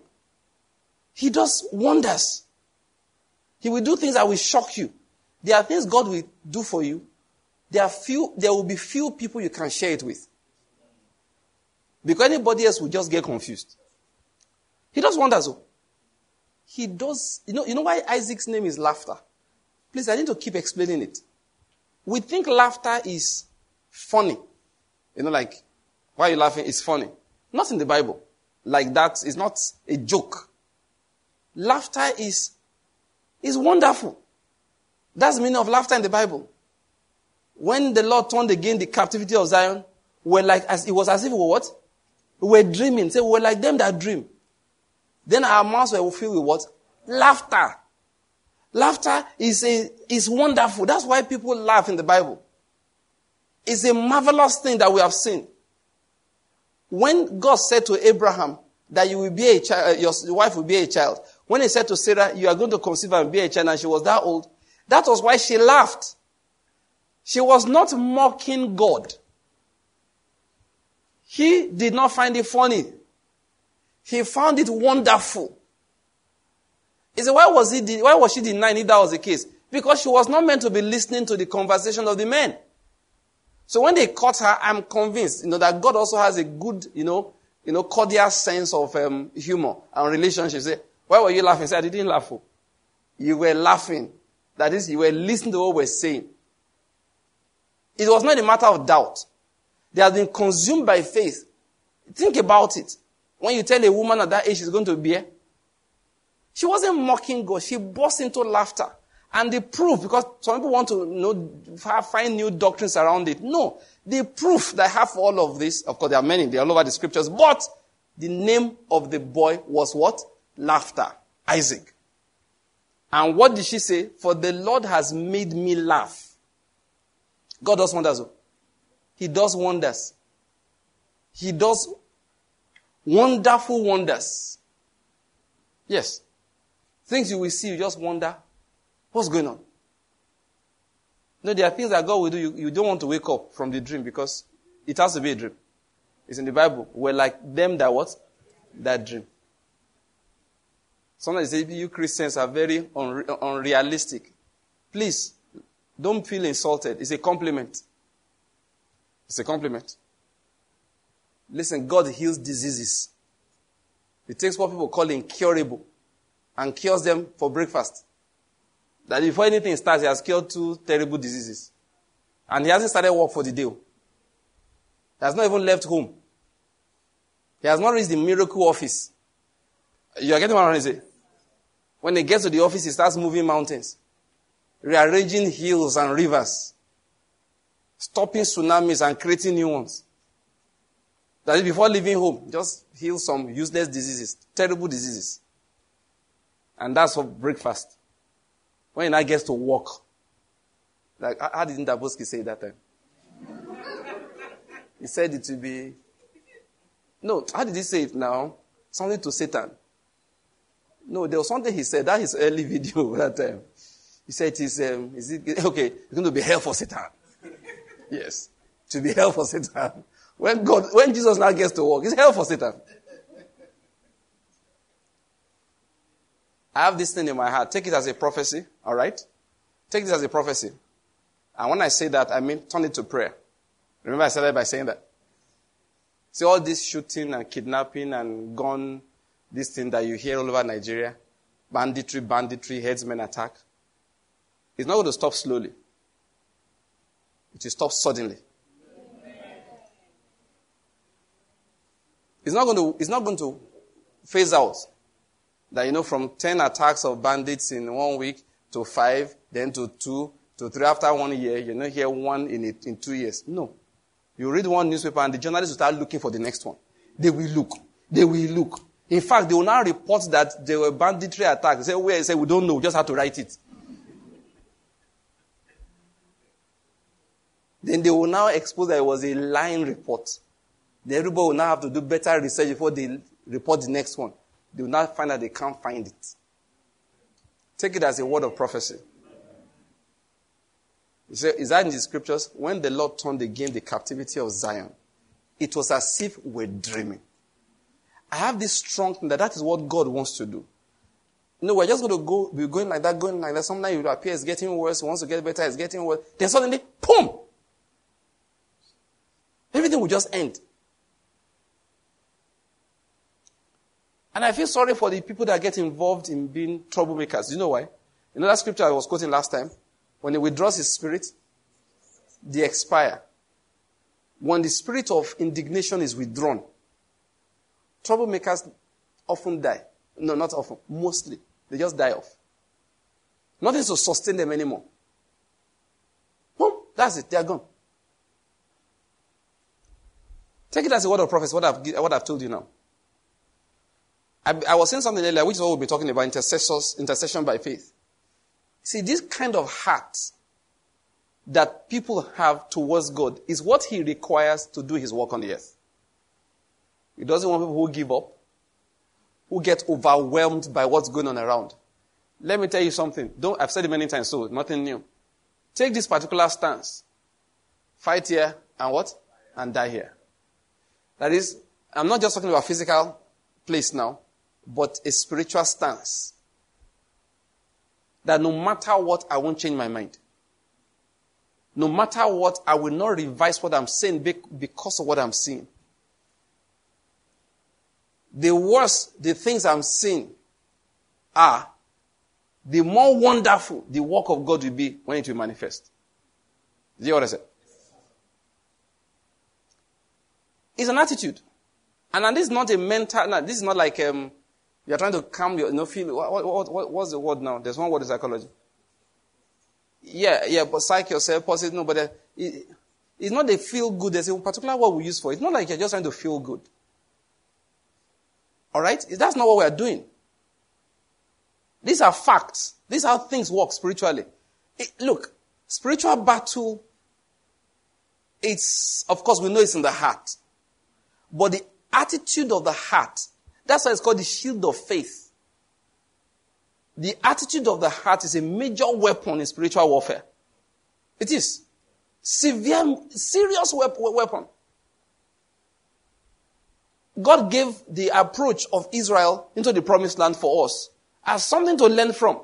He does wonders. He will do things that will shock you. There are things God will do for you. There are few, there will be few people you can share it with. Because anybody else will just get confused. He does wonders. Though. He does, you know, you know why Isaac's name is laughter? Please, I need to keep explaining it. We think laughter is funny. You know, like, why are you laughing? It's funny. Not in the Bible. Like that is not a joke. Laughter is, is wonderful. That's the meaning of laughter in the Bible. When the Lord turned again the captivity of Zion, we're like, as, it was as if we were what? We were dreaming. Say, we're like them that dream. Then our mouths were filled with what? Laughter. Laughter is a, is wonderful. That's why people laugh in the Bible. It's a marvelous thing that we have seen. When God said to Abraham that you will be a child, uh, your wife will be a child, when he said to Sarah, you are going to conceive and be a child, and she was that old, that was why she laughed. She was not mocking God. He did not find it funny. He found it wonderful. He said, why was, he, why was she denying that was the case? Because she was not meant to be listening to the conversation of the men. So when they caught her, I'm convinced, you know, that God also has a good, you know, you know, cordial sense of um, humor and relationships. Say, why were you laughing? Say, I didn't laugh. Oh. You were laughing. That is, you were listening to what we're saying. It was not a matter of doubt. They had been consumed by faith. Think about it. When you tell a woman at that age she's going to bear, eh? she wasn't mocking God. She burst into laughter. And the proof, because some people want to know, find new doctrines around it. No. The proof that I have for all of this, of course, there are many, they're all over the scriptures, but the name of the boy was what? Laughter. Isaac. And what did she say? For the Lord has made me laugh. God does wonders. Oh. He does wonders. He does Wonderful wonders. Yes. Things you will see, you just wonder, what's going on? No, there are things that God will do. You, you don't want to wake up from the dream because it has to be a dream. It's in the Bible. We're like them that what? That dream. Sometimes they say you Christians are very unre- unrealistic. Please, don't feel insulted. It's a compliment. It's a compliment. Listen, God heals diseases. He takes what people call incurable and cures them for breakfast. That before anything starts, he has cured two terrible diseases. And he hasn't started work for the day. He has not even left home. He has not reached the miracle office. You are getting what I'm trying to say? When he gets to the office, he starts moving mountains, rearranging hills and rivers, stopping tsunamis and creating new ones. That is before leaving home, just heal some useless diseases, terrible diseases. And that's for breakfast. When he now gets to work, like, how did Daboski say that time? he said it to be, no, how did he say it now? Something to Satan. No, there was something he said. That is early video that time. He said it is, um, is it, okay, it's going to be hell for Satan. yes. To be hell for Satan. When God, when Jesus now gets to work, it's hell for Satan. I have this thing in my heart. Take it as a prophecy, all right? Take this as a prophecy. And when I say that, I mean turn it to prayer. Remember I started by saying that. See all this shooting and kidnapping and gun, this thing that you hear all over Nigeria, banditry, banditry, herdsmen attack. It's not going to stop slowly. It will stop suddenly. It's not going to, it's not going to phase out. That, you know, from 10 attacks of bandits in one week to five, then to two, to three after one year, you know, here one in, it, in two years. No. You read one newspaper and the journalists will start looking for the next one. They will look. They will look. In fact, they will now report that there were banditry attacks. They say, where? They say, we don't know. We just have to write it. Then they will now expose that it was a lying report. Then everybody will now have to do better research before they report the next one. They will now find that they can't find it. Take it as a word of prophecy. Is that in the scriptures? When the Lord turned again the captivity of Zion, it was as if we're dreaming. I have this strong thing that that is what God wants to do. You know, we're just going to go, we're going like that, going like that. Sometimes it appears it's getting worse. Once you get better, it's getting worse. Then suddenly, boom! Everything will just end. And I feel sorry for the people that get involved in being troublemakers. Do you know why? You know that scripture I was quoting last time? When he withdraws his spirit, they expire. When the spirit of indignation is withdrawn, troublemakers often die. No, not often. Mostly. They just die off. Nothing to sustain them anymore. Boom, that's it. They are gone. Take it as a word of prophecy, what I've, what I've told you now. I, I was saying something earlier, which is what we'll be talking about, intercessors, intercession by faith. See, this kind of heart that people have towards God is what He requires to do His work on the earth. He doesn't want people who give up, who get overwhelmed by what's going on around. Let me tell you something. Don't, I've said it many times, so nothing new. Take this particular stance. Fight here and what? And die here. That is, I'm not just talking about physical place now, but a spiritual stance. That no matter what, I won't change my mind. No matter what, I will not revise what I'm saying because of what I'm seeing. The worse the things I'm seeing are, the more wonderful the work of God will be when it will manifest. You know what I said? It's an attitude. And this is not a mental, this is not like um, you're trying to calm your, you know, feel, what, what, what, what's the word now? There's one word in psychology. Yeah, yeah, but psych yourself, positive, no, but uh, it, it's not a feel good. There's a particular word we use for it. It's not like you're just trying to feel good. Alright? That's not what we're doing. These are facts. These are how things work spiritually. It, look, spiritual battle, it's, of course, we know it's in the heart. But the attitude of the heart, that's why it's called the shield of faith. The attitude of the heart is a major weapon in spiritual warfare. It is. Severe, serious weapon. God gave the approach of Israel into the promised land for us as something to learn from.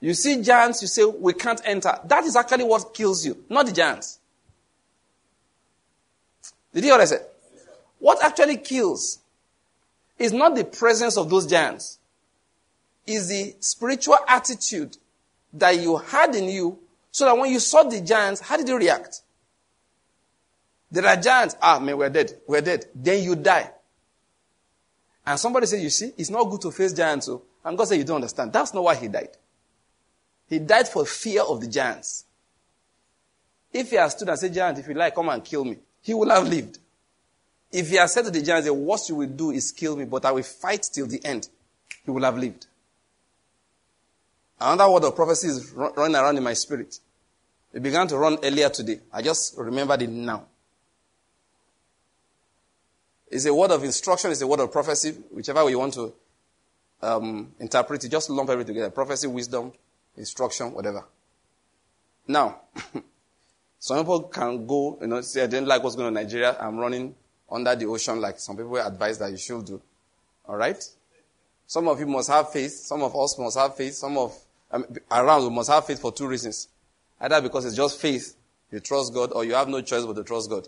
You see giants, you say, we can't enter. That is actually what kills you, not the giants. Did you hear what I said? What actually kills is not the presence of those giants, It's the spiritual attitude that you had in you so that when you saw the giants, how did you react? There are giants. Ah, man, we're dead. We're dead. Then you die. And somebody said, you see, it's not good to face giants. So, oh. and God said, you don't understand. That's not why he died. He died for fear of the giants. If he had stood and said, giant, if you like, come and kill me, he would have lived. If he had said to the giants, the worst you will do is kill me, but I will fight till the end, he would have lived. Another word of prophecy is running around in my spirit. It began to run earlier today. I just remembered it now. It's a word of instruction, it's a word of prophecy, whichever way you want to um, interpret it, just lump everything together. Prophecy, wisdom, instruction, whatever. Now, some people can go, you know, say, I didn't like what's going on in Nigeria. I'm running under the ocean like some people advise that you should do. All right? Some of you must have faith. Some of us must have faith. Some of um, around we must have faith for two reasons. Either because it's just faith, you trust God, or you have no choice but to trust God.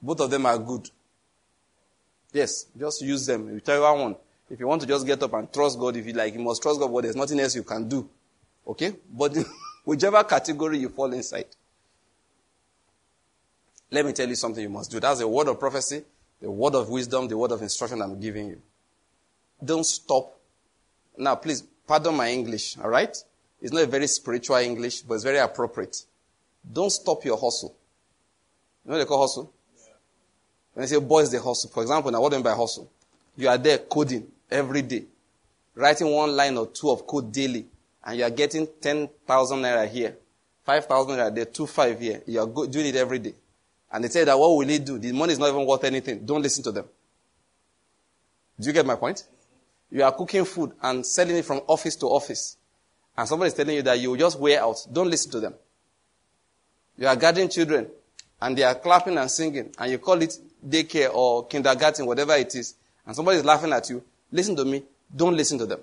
Both of them are good. Yes, just use them. Whichever one. If you want to just get up and trust God, if you like, you must trust God, but there's nothing else you can do. Okay? But whichever category you fall inside. Let me tell you something you must do. That's a word of prophecy, the word of wisdom, the word of instruction I'm giving you. Don't stop. Now, please, pardon my English, all right? It's not a very spiritual English, but it's very appropriate. Don't stop your hustle. You know what they call hustle? When they say boys, they hustle. For example, now what do you mean by hustle? You are there coding every day, writing one line or two of code daily, and you are getting 10,000 naira here, 5,000 naira there, 2 5 here. You are doing it every day. And they say that what will it do? The money is not even worth anything. Don't listen to them. Do you get my point? You are cooking food and selling it from office to office. And somebody is telling you that you just wear out. Don't listen to them. You are guarding children and they are clapping and singing and you call it daycare or kindergarten, whatever it is, and somebody is laughing at you, listen to me, don't listen to them.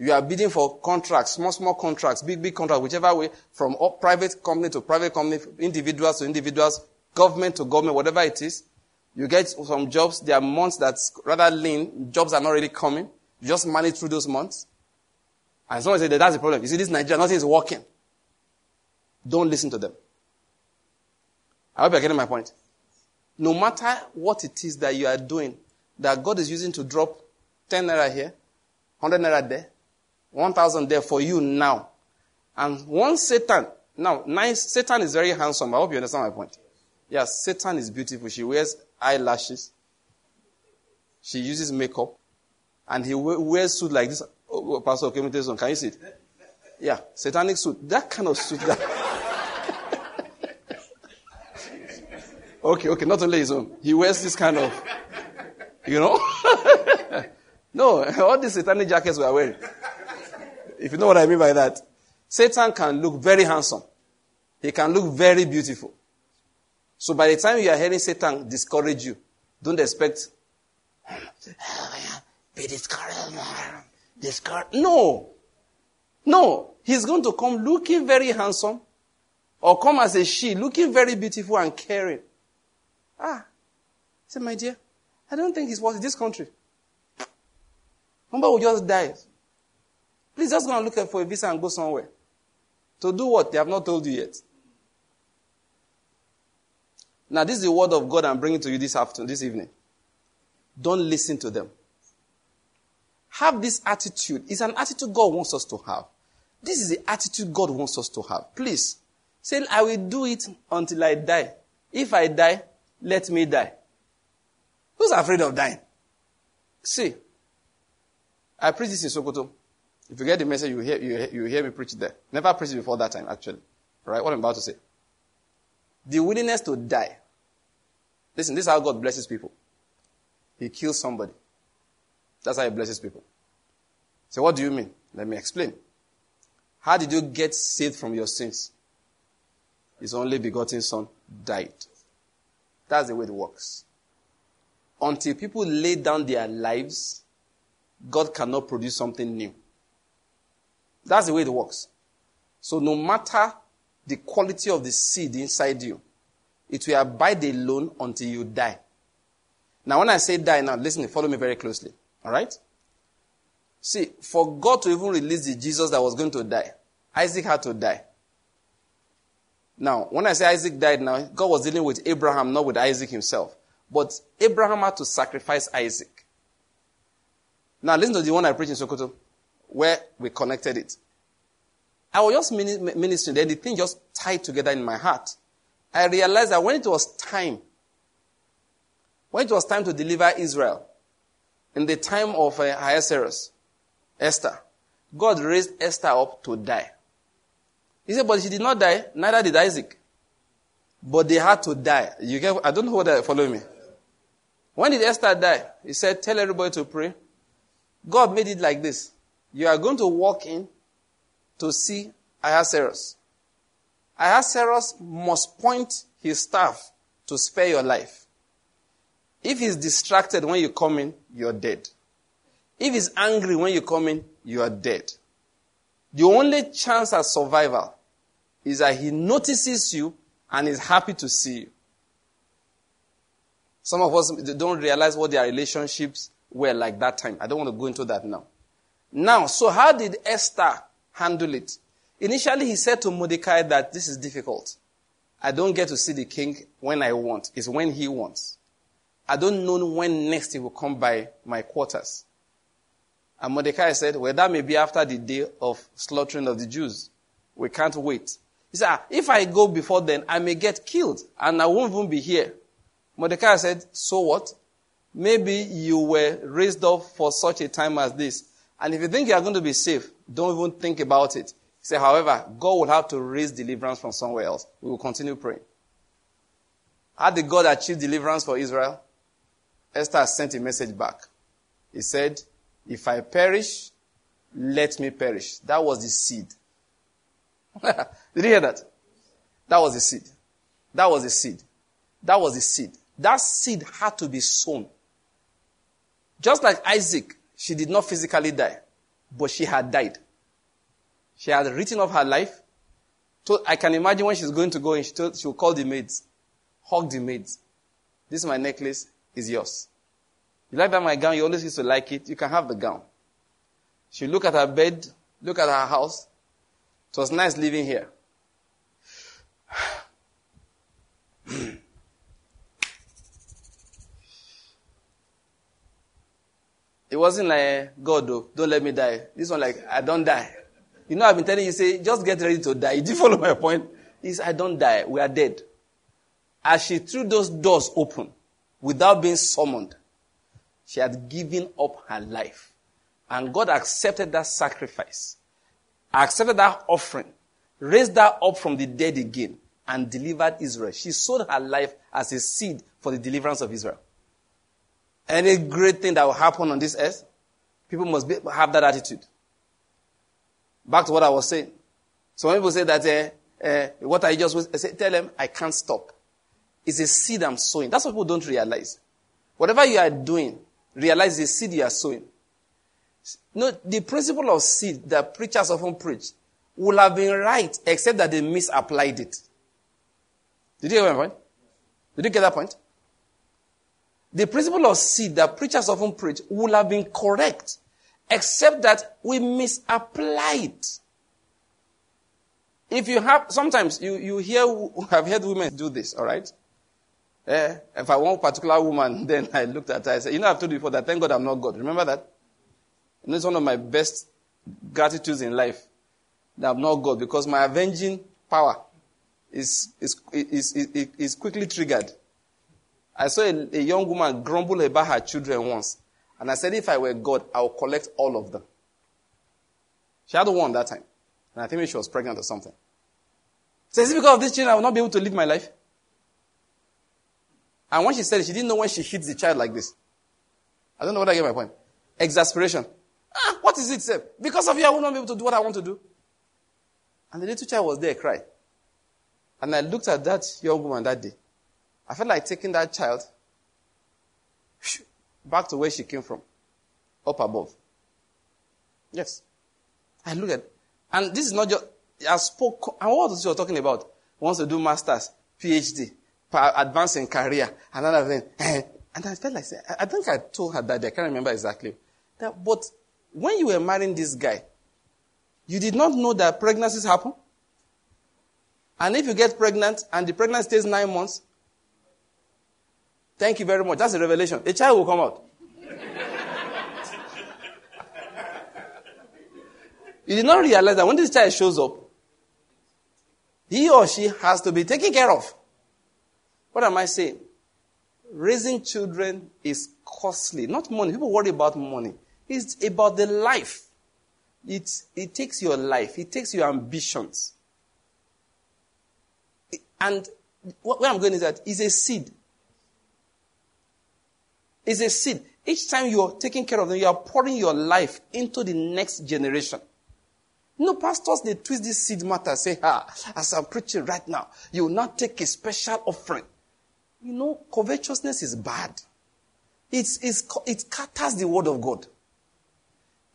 You are bidding for contracts, small, small contracts, big, big contracts, whichever way, from private company to private company, individuals to individuals, government to government, whatever it is. You get some jobs, there are months that's rather lean, jobs are not really coming. You just manage through those months. And someone said that that's the problem. You see, this Nigeria, nothing is working. Don't listen to them. I hope you're getting my point. No matter what it is that you are doing, that God is using to drop 10 naira here, 100 naira there, 1,000 there for you now. And once Satan, now, nice, Satan is very handsome. I hope you understand my point. Yes, Satan is beautiful. She wears eyelashes. She uses makeup. And he wears suit like this. Oh, oh Pastor, can you see it? Yeah, satanic suit. That kind of suit. That Okay, okay, not only his own. He wears this kind of, you know? no, all these satanic jackets we are wearing. If you know what I mean by that. Satan can look very handsome. He can look very beautiful. So by the time you are hearing Satan discourage you, don't expect, be discouraged. Discouraged. No. No. He's going to come looking very handsome or come as a she, looking very beautiful and caring. Ah. Said, my dear, I don't think he's worth this country. Somebody will just die. Please just go and look for a visa and go somewhere. To do what? They have not told you yet. Now, this is the word of God I'm bringing to you this afternoon, this evening. Don't listen to them. Have this attitude. It's an attitude God wants us to have. This is the attitude God wants us to have. Please. Say, I will do it until I die. If I die, let me die. Who's afraid of dying? See, I preach this in Sokoto. If you get the message, you hear, you you hear me preach there. Never preached before that time, actually. Right? What I'm about to say. The willingness to die. Listen, this is how God blesses people. He kills somebody. That's how he blesses people. So what do you mean? Let me explain. How did you get saved from your sins? His only begotten son died. That's the way it works. Until people lay down their lives, God cannot produce something new. That's the way it works. So no matter the quality of the seed inside you, it will abide alone until you die. Now, when I say die now, listen, follow me very closely. All right? See, for God to even release the Jesus that was going to die, Isaac had to die. Now, when I say Isaac died now, God was dealing with Abraham, not with Isaac himself. But Abraham had to sacrifice Isaac. Now, listen to the one I preach in Sokoto, where we connected it. I was just ministering, then the thing just tied together in my heart. I realized that when it was time, when it was time to deliver Israel, in the time of uh, Ahasuerus, Esther, God raised Esther up to die. He said, but she did not die, neither did Isaac. But they had to die. You get, I don't know whether follow me. When did Esther die? He said, tell everybody to pray. God made it like this. You are going to walk in to see Ahasuerus. Ahasuerus must point his staff to spare your life. If he's distracted when you come in, you're dead. If he's angry when you come in, you are dead. The only chance at survival is that he notices you and is happy to see you. Some of us don't realize what their relationships were like that time. I don't want to go into that now. Now, so how did Esther handle it? Initially, he said to Mordecai that this is difficult. I don't get to see the king when I want. It's when he wants. I don't know when next he will come by my quarters. And Mordecai said, well, that may be after the day of slaughtering of the Jews. We can't wait. He said, ah, if I go before then, I may get killed and I won't even be here. Mordecai said, so what? Maybe you were raised up for such a time as this. And if you think you are going to be safe, don't even think about it. Say, however, God will have to raise deliverance from somewhere else. We will continue praying. How did God achieve deliverance for Israel? Esther sent a message back. He said, if I perish, let me perish. That was the seed. Did you hear that? That was the seed. That was the seed. That was the seed. That seed had to be sown. Just like Isaac, she did not physically die, but she had died. She had written off her life. I can imagine when she's going to go and she, told, she will call the maids, hug the maids. This is my necklace, is yours. You like that my gown? You always used to like it. You can have the gown. She look at her bed, look at her house. It was nice living here. It wasn't like, God, though, don't let me die. This one, like, I don't die. You know, I've been telling you, say, just get ready to die. Did you follow my point? Is I don't die. We are dead. As she threw those doors open without being summoned, she had given up her life. And God accepted that sacrifice, accepted that offering, raised her up from the dead again, and delivered Israel. She sold her life as a seed for the deliverance of Israel. Any great thing that will happen on this earth, people must be, have that attitude. Back to what I was saying. Some people say that, uh, uh, what I just say, tell them, I can't stop. It's a seed I'm sowing. That's what people don't realize. Whatever you are doing, realize the seed you are sowing. No, the principle of seed that preachers often preach will have been right, except that they misapplied it. Did you get my point? Did you get that point? The principle of seed that preachers often preach will have been correct, except that we misapply it. If you have, sometimes you, you hear, have heard women do this, alright? Eh, if I want a particular woman, then I looked at her, I said, you know, I've told you before that thank God I'm not God. Remember that? And it's one of my best gratitudes in life that I'm not God because my avenging power is, is, is, is, is quickly triggered. I saw a, a young woman grumble about her children once. And I said, if I were God, I would collect all of them. She had one that time. And I think she was pregnant or something. So is it because of this children I will not be able to live my life? And when she said it, she didn't know when she hits the child like this. I don't know what I get my point. Exasperation. Ah, what is it, sir? Because of you, I will not be able to do what I want to do. And the little child was there, crying. And I looked at that young woman that day. I felt like taking that child back to where she came from, up above. Yes. I look at, and this is not just, I spoke, and what was she talking about? Wants to do masters, PhD, advance in career, another thing. Eh, and I felt like, I think I told her that, I can't remember exactly. That, but when you were marrying this guy, you did not know that pregnancies happen? And if you get pregnant and the pregnancy stays nine months, thank you very much. That's a revelation. A child will come out. you did not realize that when this child shows up, he or she has to be taken care of. What am I saying? Raising children is costly. Not money. People worry about money. It's about the life. It, it takes your life. It takes your ambitions. And where I'm going is that it's a seed. It's a seed. Each time you're taking care of them, you are pouring your life into the next generation. You know, pastors, they twist this seed matter, say, ah, as I'm preaching right now, you will not take a special offering. You know, covetousness is bad. It's, it's, it scatters the word of God.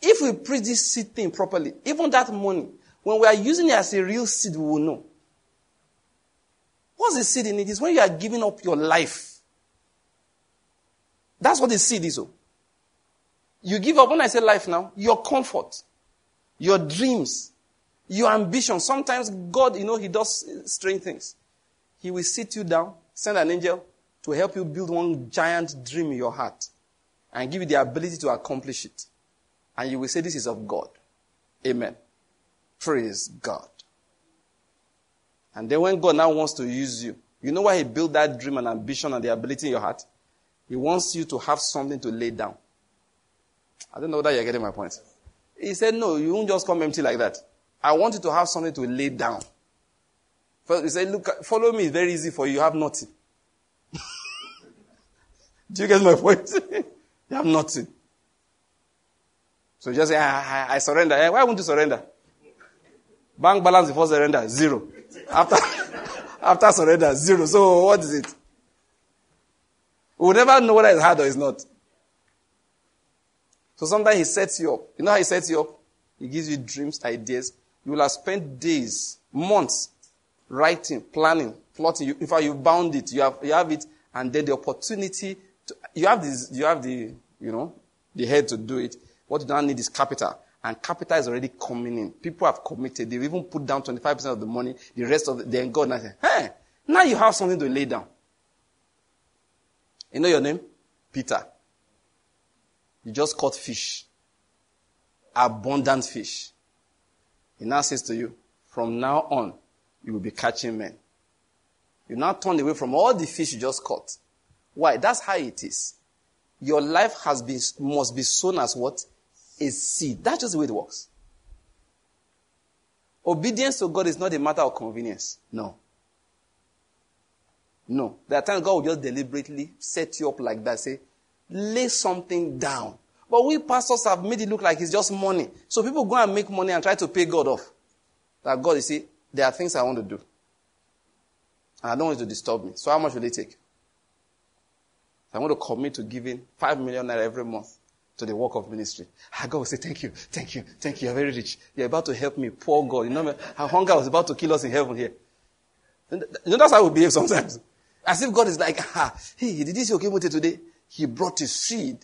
If we preach this seed thing properly, even that money, when we are using it as a real seed, we will know. What's the seed in it? Is when you are giving up your life. That's what the seed is. Oh. You give up, when I say life now, your comfort, your dreams, your ambition. Sometimes God, you know, He does strange things. He will sit you down send an angel to help you build one giant dream in your heart and give you the ability to accomplish it. And you will say, This is of God. Amen. Praise God. And then when God now wants to use you, you know why He built that dream and ambition and the ability in your heart? He wants you to have something to lay down. I don't know whether you're getting my point. He said, No, you won't just come empty like that. I want you to have something to lay down. He said, Look, follow me. It's very easy for you. You have nothing. Do you get my point? you have nothing. So you just say, I, I, I surrender. Eh, why won't you surrender? Bank balance before surrender, zero. After, after surrender, zero. So what is it? We'll never know whether it's hard or it's not. So sometimes he sets you up. You know how he sets you up? He gives you dreams, ideas. You will have spent days, months writing, planning, plotting. You, in fact, you bound it. You have, you have it, and then the opportunity. To, you have this. You have the, you know, the head to do it. What you don't need is capital, and capital is already coming in. People have committed. They've even put down twenty five percent of the money. The rest of the, then God now hey, now you have something to lay down. You know your name, Peter. You just caught fish, abundant fish. He now says to you, from now on, you will be catching men. You now turn away from all the fish you just caught. Why? That's how it is. Your life has been, must be sown as what? A seed. That's just the way it works. Obedience to God is not a matter of convenience. No. No. There are times God will just deliberately set you up like that, say, lay something down. But we pastors have made it look like it's just money. So people go and make money and try to pay God off. That God, you see, there are things I want to do. And I don't want you to disturb me. So how much will it take? I want to commit to giving five million naira every month to the work of ministry. I God will say, Thank you, thank you, thank you. You're very rich. You're about to help me. Poor God. You know, how hunger was about to kill us in heaven here. You know, that's how we behave sometimes. As if God is like, ah, hey, did you see Okemute today? He brought a seed.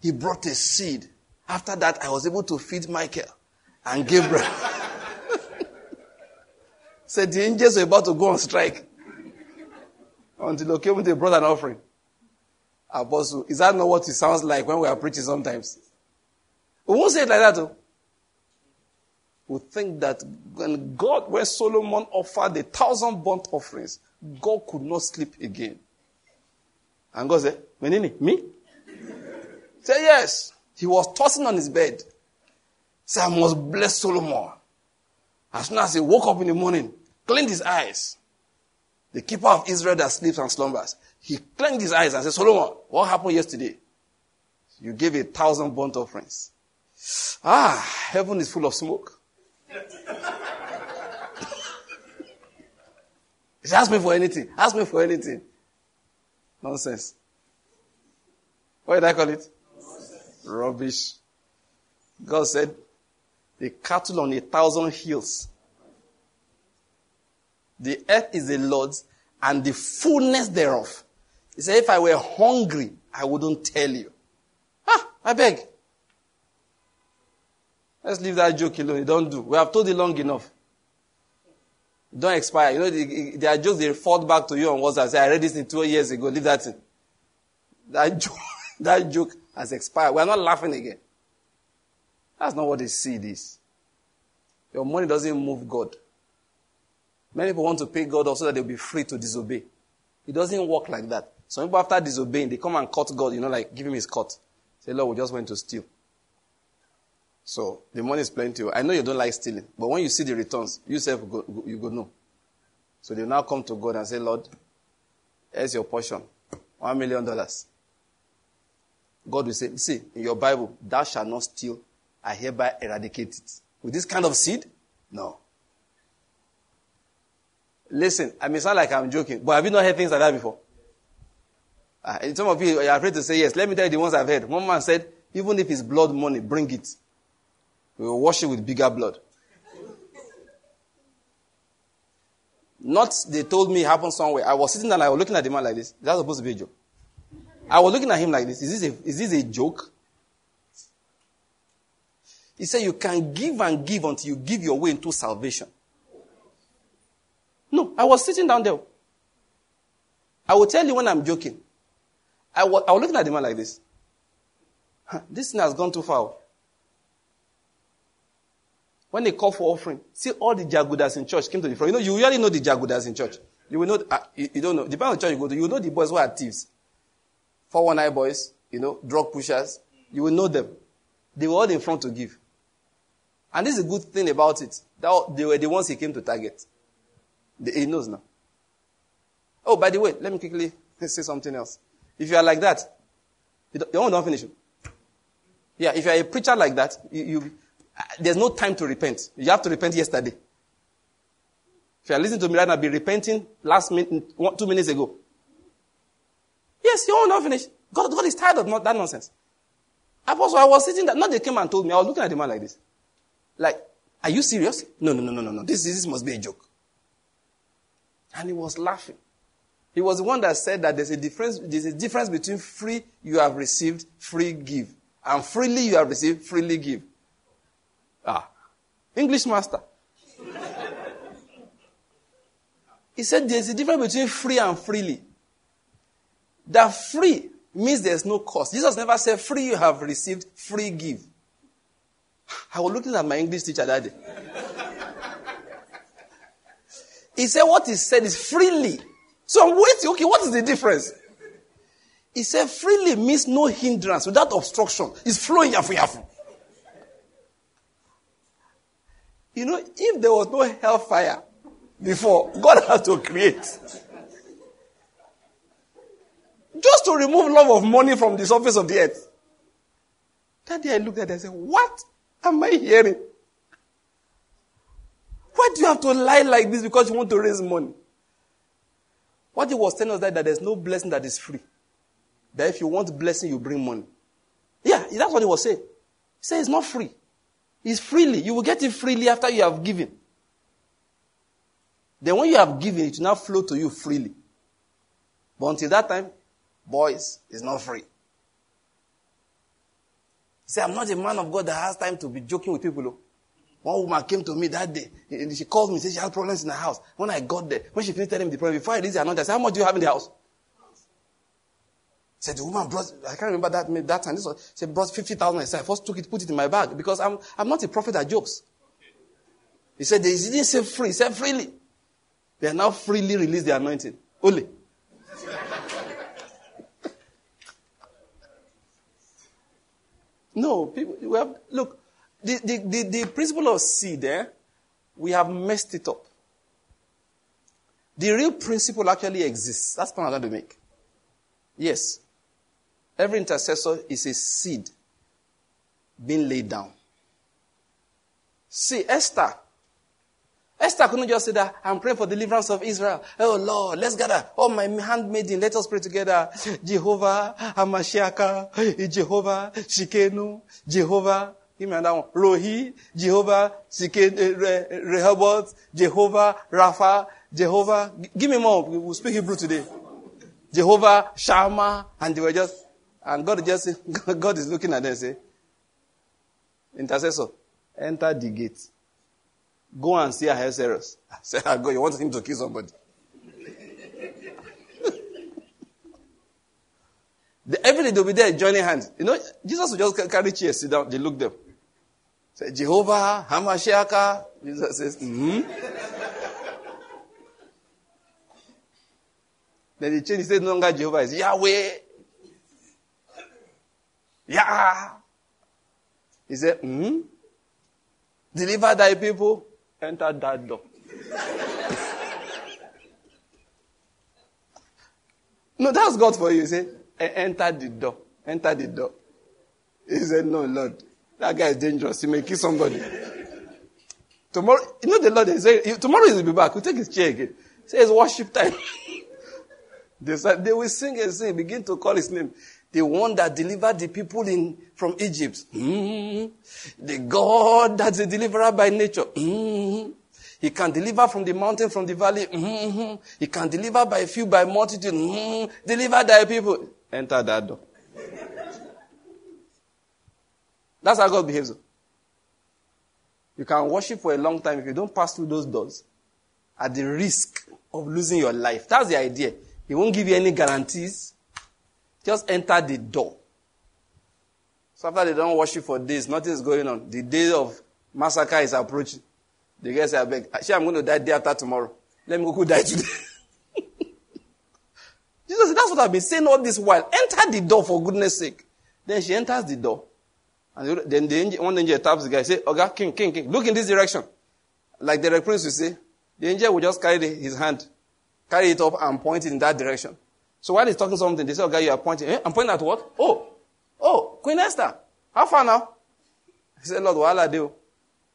He brought a seed. After that, I was able to feed Michael and Gabriel. Said the angels were about to go on strike. Until a brought an offering. Apostle, is that not what it sounds like when we are preaching sometimes? We won't say it like that though. We think that when God, when Solomon offered a thousand burnt offerings, God could not sleep again. And God said, Menini, me? Say yes. He was tossing on his bed. Say, I must bless Solomon. As soon as he woke up in the morning, cleaned his eyes. The keeper of Israel that sleeps and slumbers. He cleaned his eyes and said, Solomon, what happened yesterday? You gave a thousand burnt offerings. Ah, heaven is full of smoke she ask me for anything. Ask me for anything. Nonsense. What did I call it? Nonsense. Rubbish. God said, the cattle on a thousand hills. The earth is the Lord's and the fullness thereof. He said, if I were hungry, I wouldn't tell you. Ah, I beg. Let's leave that joke alone. You don't do. We have told it long enough. Don't expire. You know, there are jokes they fall back to you on WhatsApp. Say, I read this in two years ago. Leave that in. That joke, that joke has expired. We are not laughing again. That's not what the seed is. Your money doesn't move God. Many people want to pay God also that they'll be free to disobey. It doesn't work like that. Some people, after disobeying, they come and cut God, you know, like give him his cut. Say, Lord, we just went to steal. So the money is plenty. I know you don't like stealing, but when you see the returns, you self go, you go no. So they now come to God and say, Lord, here's your portion, one million dollars. God will say, see, in your Bible, thou shalt not steal. I hereby eradicate it. With this kind of seed? No. Listen, I may sound like I'm joking, but have you not heard things like that before? Uh, some of you are afraid to say yes. Let me tell you the ones I've heard. One man said, even if it's blood money, bring it. We will wash it with bigger blood. Not, they told me it happened somewhere. I was sitting there and I was looking at the man like this. That's supposed to be a joke. I was looking at him like this. Is this a, is this a joke? He said, You can give and give until you give your way into salvation. No, I was sitting down there. I will tell you when I'm joking. I was, I was looking at the man like this. This thing has gone too far. When they call for offering, see all the jagudas in church came to the front. You know, you really know the jagudas in church. You will know, uh, you, you, don't know. Depending on church you go to, you know the boys who are thieves. 419 boys, you know, drug pushers. You will know them. They were all in front to give. And this is a good thing about it. That they were the ones he came to target. He knows now. Oh, by the way, let me quickly say something else. If you are like that, you don't, don't finish. Yeah, if you are a preacher like that, you, you there's no time to repent. You have to repent yesterday. If you are listening to me right now, be repenting last minute, two minutes ago. Yes, you are not finished. God, God is tired of that nonsense. Apostle, I was sitting there. Not they came and told me. I was looking at the man like this. Like, are you serious? No, no, no, no, no, no. This, this must be a joke. And he was laughing. He was the one that said that there's a difference, there's a difference between free you have received, free give. And freely you have received, freely give. Ah. English master. he said there's a difference between free and freely. That free means there's no cost. Jesus never said free you have received, free give. I was looking at my English teacher that day. he said what he said is freely. So I'm waiting. Okay, what is the difference? He said freely means no hindrance, without obstruction. It's flowing yafu yafu. You know, if there was no hellfire before, God had to create. Just to remove love of money from the surface of the earth. That day I looked at it and said, What am I hearing? Why do you have to lie like this because you want to raise money? What he was telling us that, that there's no blessing that is free. That if you want blessing, you bring money. Yeah, that's what he was saying. He said it's not free. It's freely. You will get it freely after you have given. Then when you have given, it will now flow to you freely. But until that time, boys, it's not free. Said, I'm not a man of God that has time to be joking with people. Oh. One woman came to me that day. She called me, said she had problems in the house. When I got there, when she finished telling me the problem, before I reached the I said, How much do you have in the house? Said the woman brought, I can't remember that, that time. This was, she brought 50,000. I said, I first took it, put it in my bag because I'm, I'm not a prophet that jokes. He said, he didn't say free, he said freely. They are now freely released the anointing. Only. no, people, we have, look, the, the, the, the principle of seed, eh, we have messed it up. The real principle actually exists. That's the point I'm to make. Yes. Every intercessor is a seed being laid down. See, Esther, Esther couldn't just say that, I'm praying for deliverance of Israel. Oh Lord, let's gather. Oh my handmaiden, let us pray together. Jehovah, Hamashiaka, Jehovah, Shikenu, Jehovah, give me another one. Rohi, Jehovah, Shikenu, eh, Rehoboth, Jehovah, Rapha, Jehovah. Give me more. We will speak Hebrew today. Jehovah, Shama, and they were just, and God just, God is looking at them and say, intercessor, enter the gate. Go and see Ahasuerus. I said, I go, you want him to kill somebody. the, every day they'll be there joining hands. You know, Jesus will just carry chairs, sit down, they look them. Say, Jehovah, Hamashiach. Jesus says, hmm. then he changed, he said, no longer Jehovah, it's Yahweh. Yeah. He said, hmm. Deliver thy people. Enter that door. no, that's God for you. He said, enter the door. Enter the door. He said, no, Lord. That guy is dangerous. He may kill somebody. tomorrow, you know the Lord, they say, tomorrow he will be back. He'll take his chair again. Say it's worship time. they they will sing and sing, begin to call his name the one that delivered the people in, from Egypt. Mm-hmm. The God that's a deliverer by nature. Mm-hmm. He can deliver from the mountain, from the valley. Mm-hmm. He can deliver by few, by multitude. Mm-hmm. Deliver thy people. Enter that door. That's how God behaves. You can worship for a long time if you don't pass through those doors at the risk of losing your life. That's the idea. He won't give you any guarantees. Just enter the door. So after they don't worship for days, nothing is going on. The day of massacre is approaching. The guy say, I beg, ah, actually I'm going to die day after tomorrow. Let me go die today. Jesus said, that's what I've been saying all this while. Enter the door for goodness sake. Then she enters the door. And then the angel, one angel taps the guy, say, Okay, king, king, king, look in this direction. Like the prince will say, the angel will just carry his hand, carry it up and point it in that direction. So while he's talking something, they say, okay, you are pointing. Eh? I'm pointing at what? Oh, oh, Queen Esther. How far now? He said, Lord, what I do? He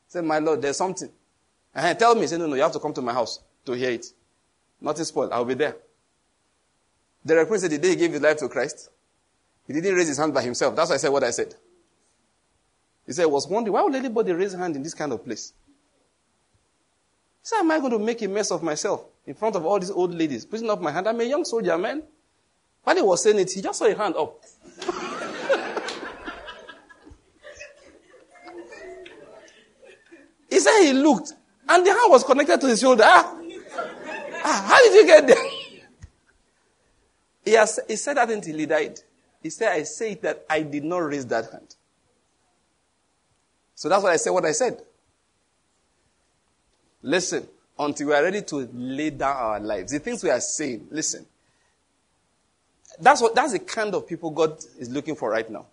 said, my Lord, there's something. And he tell me, he said, no, no, you have to come to my house to hear it. Nothing spoiled. I'll be there. The reverend said, the day he gave his life to Christ, he didn't raise his hand by himself. That's why I said what I said. He said, I was wondering, why would anybody raise a hand in this kind of place? He said, am I going to make a mess of myself in front of all these old ladies, putting up my hand? I'm a young soldier, man. While he was saying it, he just saw a hand up. he said he looked, and the hand was connected to his shoulder. Ah, ah how did you get there? He, has, he said that until he died. He said, I say that I did not raise that hand. So that's what I said what I said. Listen, until we are ready to lay down our lives, the things we are saying, listen. That's what that's the kind of people God is looking for right now.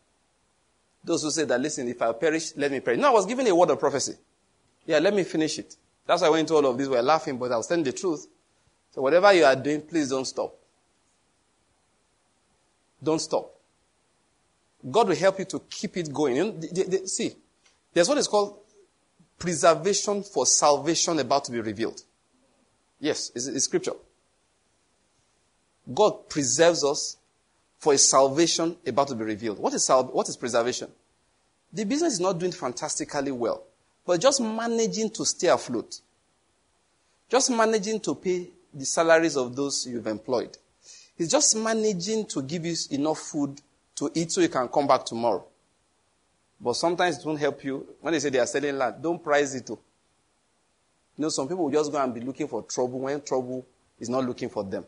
Those who say that, listen, if I perish, let me perish. No, I was given a word of prophecy. Yeah, let me finish it. That's why I went into all of this. We're laughing, but I was telling the truth. So whatever you are doing, please don't stop. Don't stop. God will help you to keep it going. You know, the, the, see, there's what is called preservation for salvation about to be revealed. Yes, it's, it's scripture. God preserves us for a salvation about to be revealed. What is, sal- what is preservation? The business is not doing fantastically well, but just managing to stay afloat. Just managing to pay the salaries of those you've employed. It's just managing to give you enough food to eat so you can come back tomorrow. But sometimes it won't help you. When they say they are selling land, don't price it. Too. You know, some people will just go and be looking for trouble when trouble is not looking for them.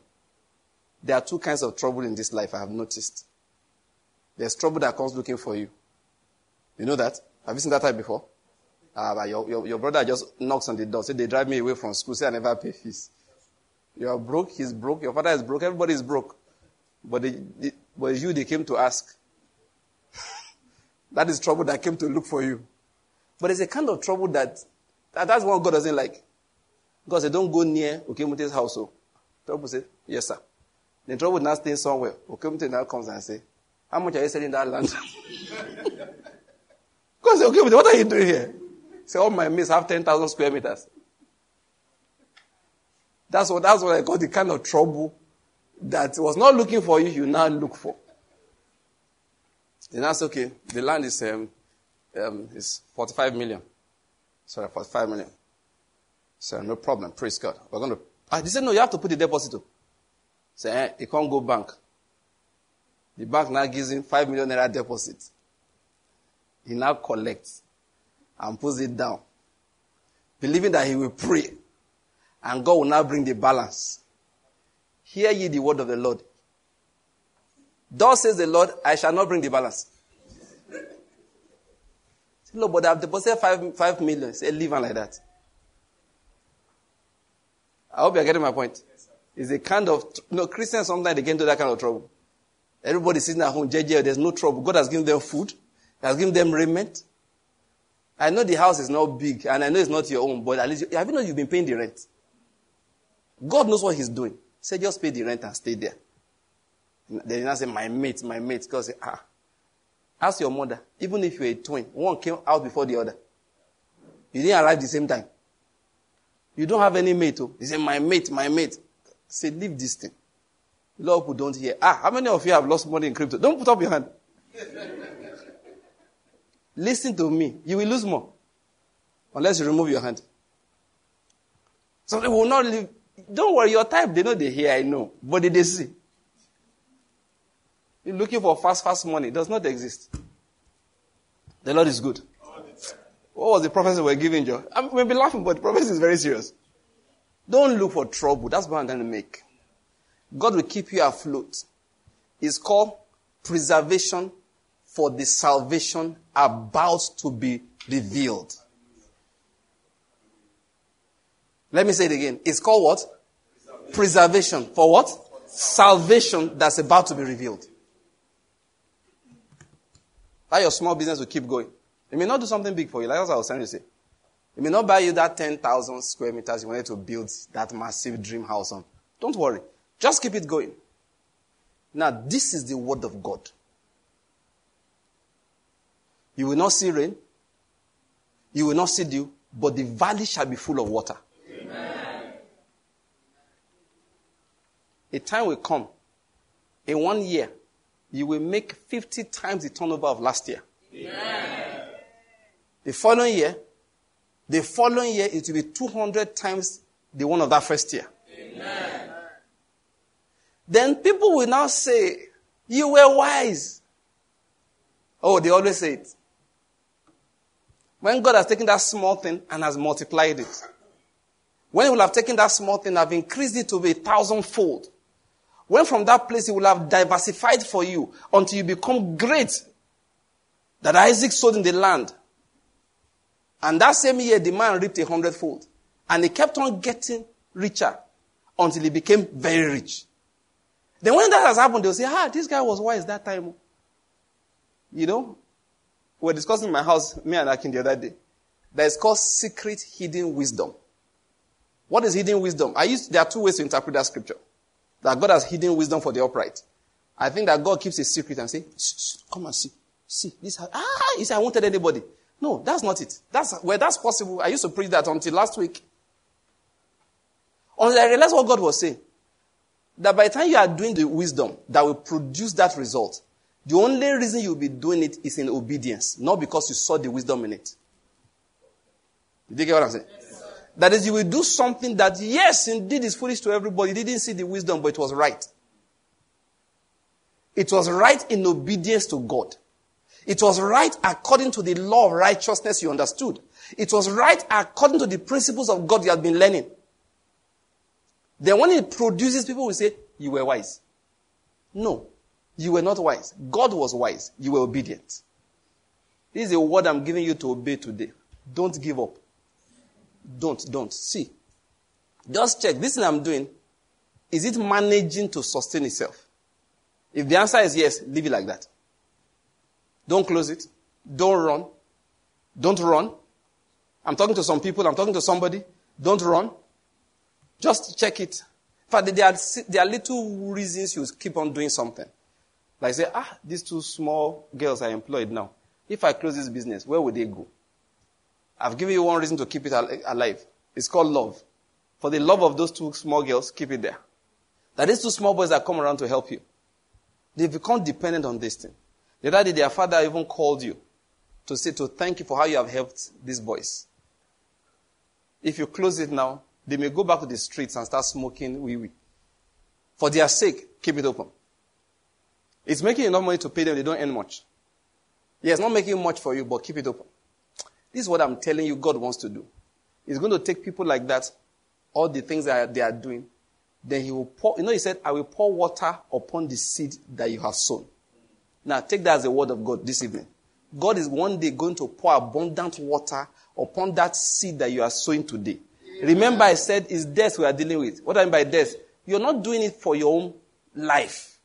There are two kinds of trouble in this life, I have noticed. There's trouble that comes looking for you. You know that? Have you seen that type before? Uh, your, your, your, brother just knocks on the door, say they drive me away from school, say I never pay fees. You are broke, he's broke, your father is broke, everybody is broke. But, they, they, but you, they came to ask. That is trouble that came to look for you. But it's a kind of trouble that, that that's what God doesn't like. God said, don't go near Okemute's household. Oh. Trouble said, yes sir. The trouble now staying somewhere. Okemute now comes and say, how much are you selling that land? God said, okay, what are you doing here? Say, all my mates have 10,000 square meters. That's what, that's what I call the kind of trouble that was not looking for you, you now look for. Then that's okay. The land is, um, um, is 45 million. Sorry, 45 million. So no problem. Praise God. We're going to. Ah, said, no, you have to put the deposit. Say, eh, you can't go bank. The bank now gives him 5 million naira deposit. He now collects and puts it down, believing that he will pray and God will now bring the balance. Hear ye the word of the Lord. Thus says the Lord, I shall not bring the balance. Say, No, but I've deposited five, five million. Say, leave like that. I hope you're getting my point. It's a kind of, you know, Christians sometimes they get into that kind of trouble. Everybody sitting at home, JJ, there's no trouble. God has given them food. He has given them raiment. I know the house is not big, and I know it's not your own, but at least, have you know you've been paying the rent? God knows what He's doing. Say, just pay the rent and stay there. Then you now say, my mate, my mate. Say, ah. Ask your mother, even if you're a twin, one came out before the other. You didn't arrive the same time. You don't have any mate. Oh. He said, my mate, my mate. Say, leave this thing. A lot of people don't hear. Ah, how many of you have lost money in crypto? Don't put up your hand. Listen to me. You will lose more. Unless you remove your hand. So they will not leave. Don't worry, your type, they know they hear, I know. But they, they see. You're looking for fast, fast money. It does not exist. The Lord is good. What was the prophecy we're giving you? I mean, we'll be laughing, but the prophecy is very serious. Don't look for trouble. That's what I'm going to make. God will keep you afloat. It's called preservation for the salvation about to be revealed. Let me say it again. It's called what? Preservation. Preservation. For what? Salvation that's about to be revealed. That your small business will keep going. It may not do something big for you, like I was trying to say. It may not buy you that 10,000 square meters you wanted to build that massive dream house on. Don't worry. Just keep it going. Now, this is the word of God. You will not see rain. You will not see dew, but the valley shall be full of water. Amen. A time will come in one year you will make 50 times the turnover of last year. Amen. The following year, the following year, it will be 200 times the one of that first year. Amen. Then people will now say, You were wise. Oh, they always say it. When God has taken that small thing and has multiplied it, when He will have taken that small thing and have increased it to be a thousandfold, when from that place he will have diversified for you until you become great. That Isaac sowed in the land. And that same year, the man reaped a hundredfold. And he kept on getting richer until he became very rich. Then when that has happened, they'll say, ah, this guy was wise that time. You know, we were discussing in my house, me and Akin the other day. That is called secret hidden wisdom. What is hidden wisdom? I used, there are two ways to interpret that scripture. That God has hidden wisdom for the upright. I think that God keeps a secret and say, come and see. See, this, ah, he said, I wanted anybody. No, that's not it. That's, where that's possible. I used to preach that until last week. Until I realized what God was saying. That by the time you are doing the wisdom that will produce that result, the only reason you'll be doing it is in obedience, not because you saw the wisdom in it. Did you get what I'm saying? That is, you will do something that, yes, indeed is foolish to everybody. You didn't see the wisdom, but it was right. It was right in obedience to God. It was right according to the law of righteousness you understood. It was right according to the principles of God you had been learning. Then when it produces, people will say, you were wise. No, you were not wise. God was wise. You were obedient. This is a word I'm giving you to obey today. Don't give up. Don't, don't. See. Just check. This thing I'm doing, is it managing to sustain itself? If the answer is yes, leave it like that. Don't close it. Don't run. Don't run. I'm talking to some people. I'm talking to somebody. Don't run. Just check it. In fact, there are, there are little reasons you keep on doing something. Like say, ah, these two small girls are employed now. If I close this business, where would they go? I've given you one reason to keep it alive. It's called love. For the love of those two small girls, keep it there. That these two small boys that come around to help you. They've become dependent on this thing. The other day, their father even called you to say to thank you for how you have helped these boys. If you close it now, they may go back to the streets and start smoking wee wee. For their sake, keep it open. It's making enough money to pay them, they don't earn much. Yeah, it's not making much for you, but keep it open. This is what I'm telling you God wants to do. He's going to take people like that, all the things that they are doing, then he will pour, you know, he said, I will pour water upon the seed that you have sown. Now, take that as a word of God this evening. God is one day going to pour abundant water upon that seed that you are sowing today. Remember, I said it's death we are dealing with. What I mean by death? You're not doing it for your own life.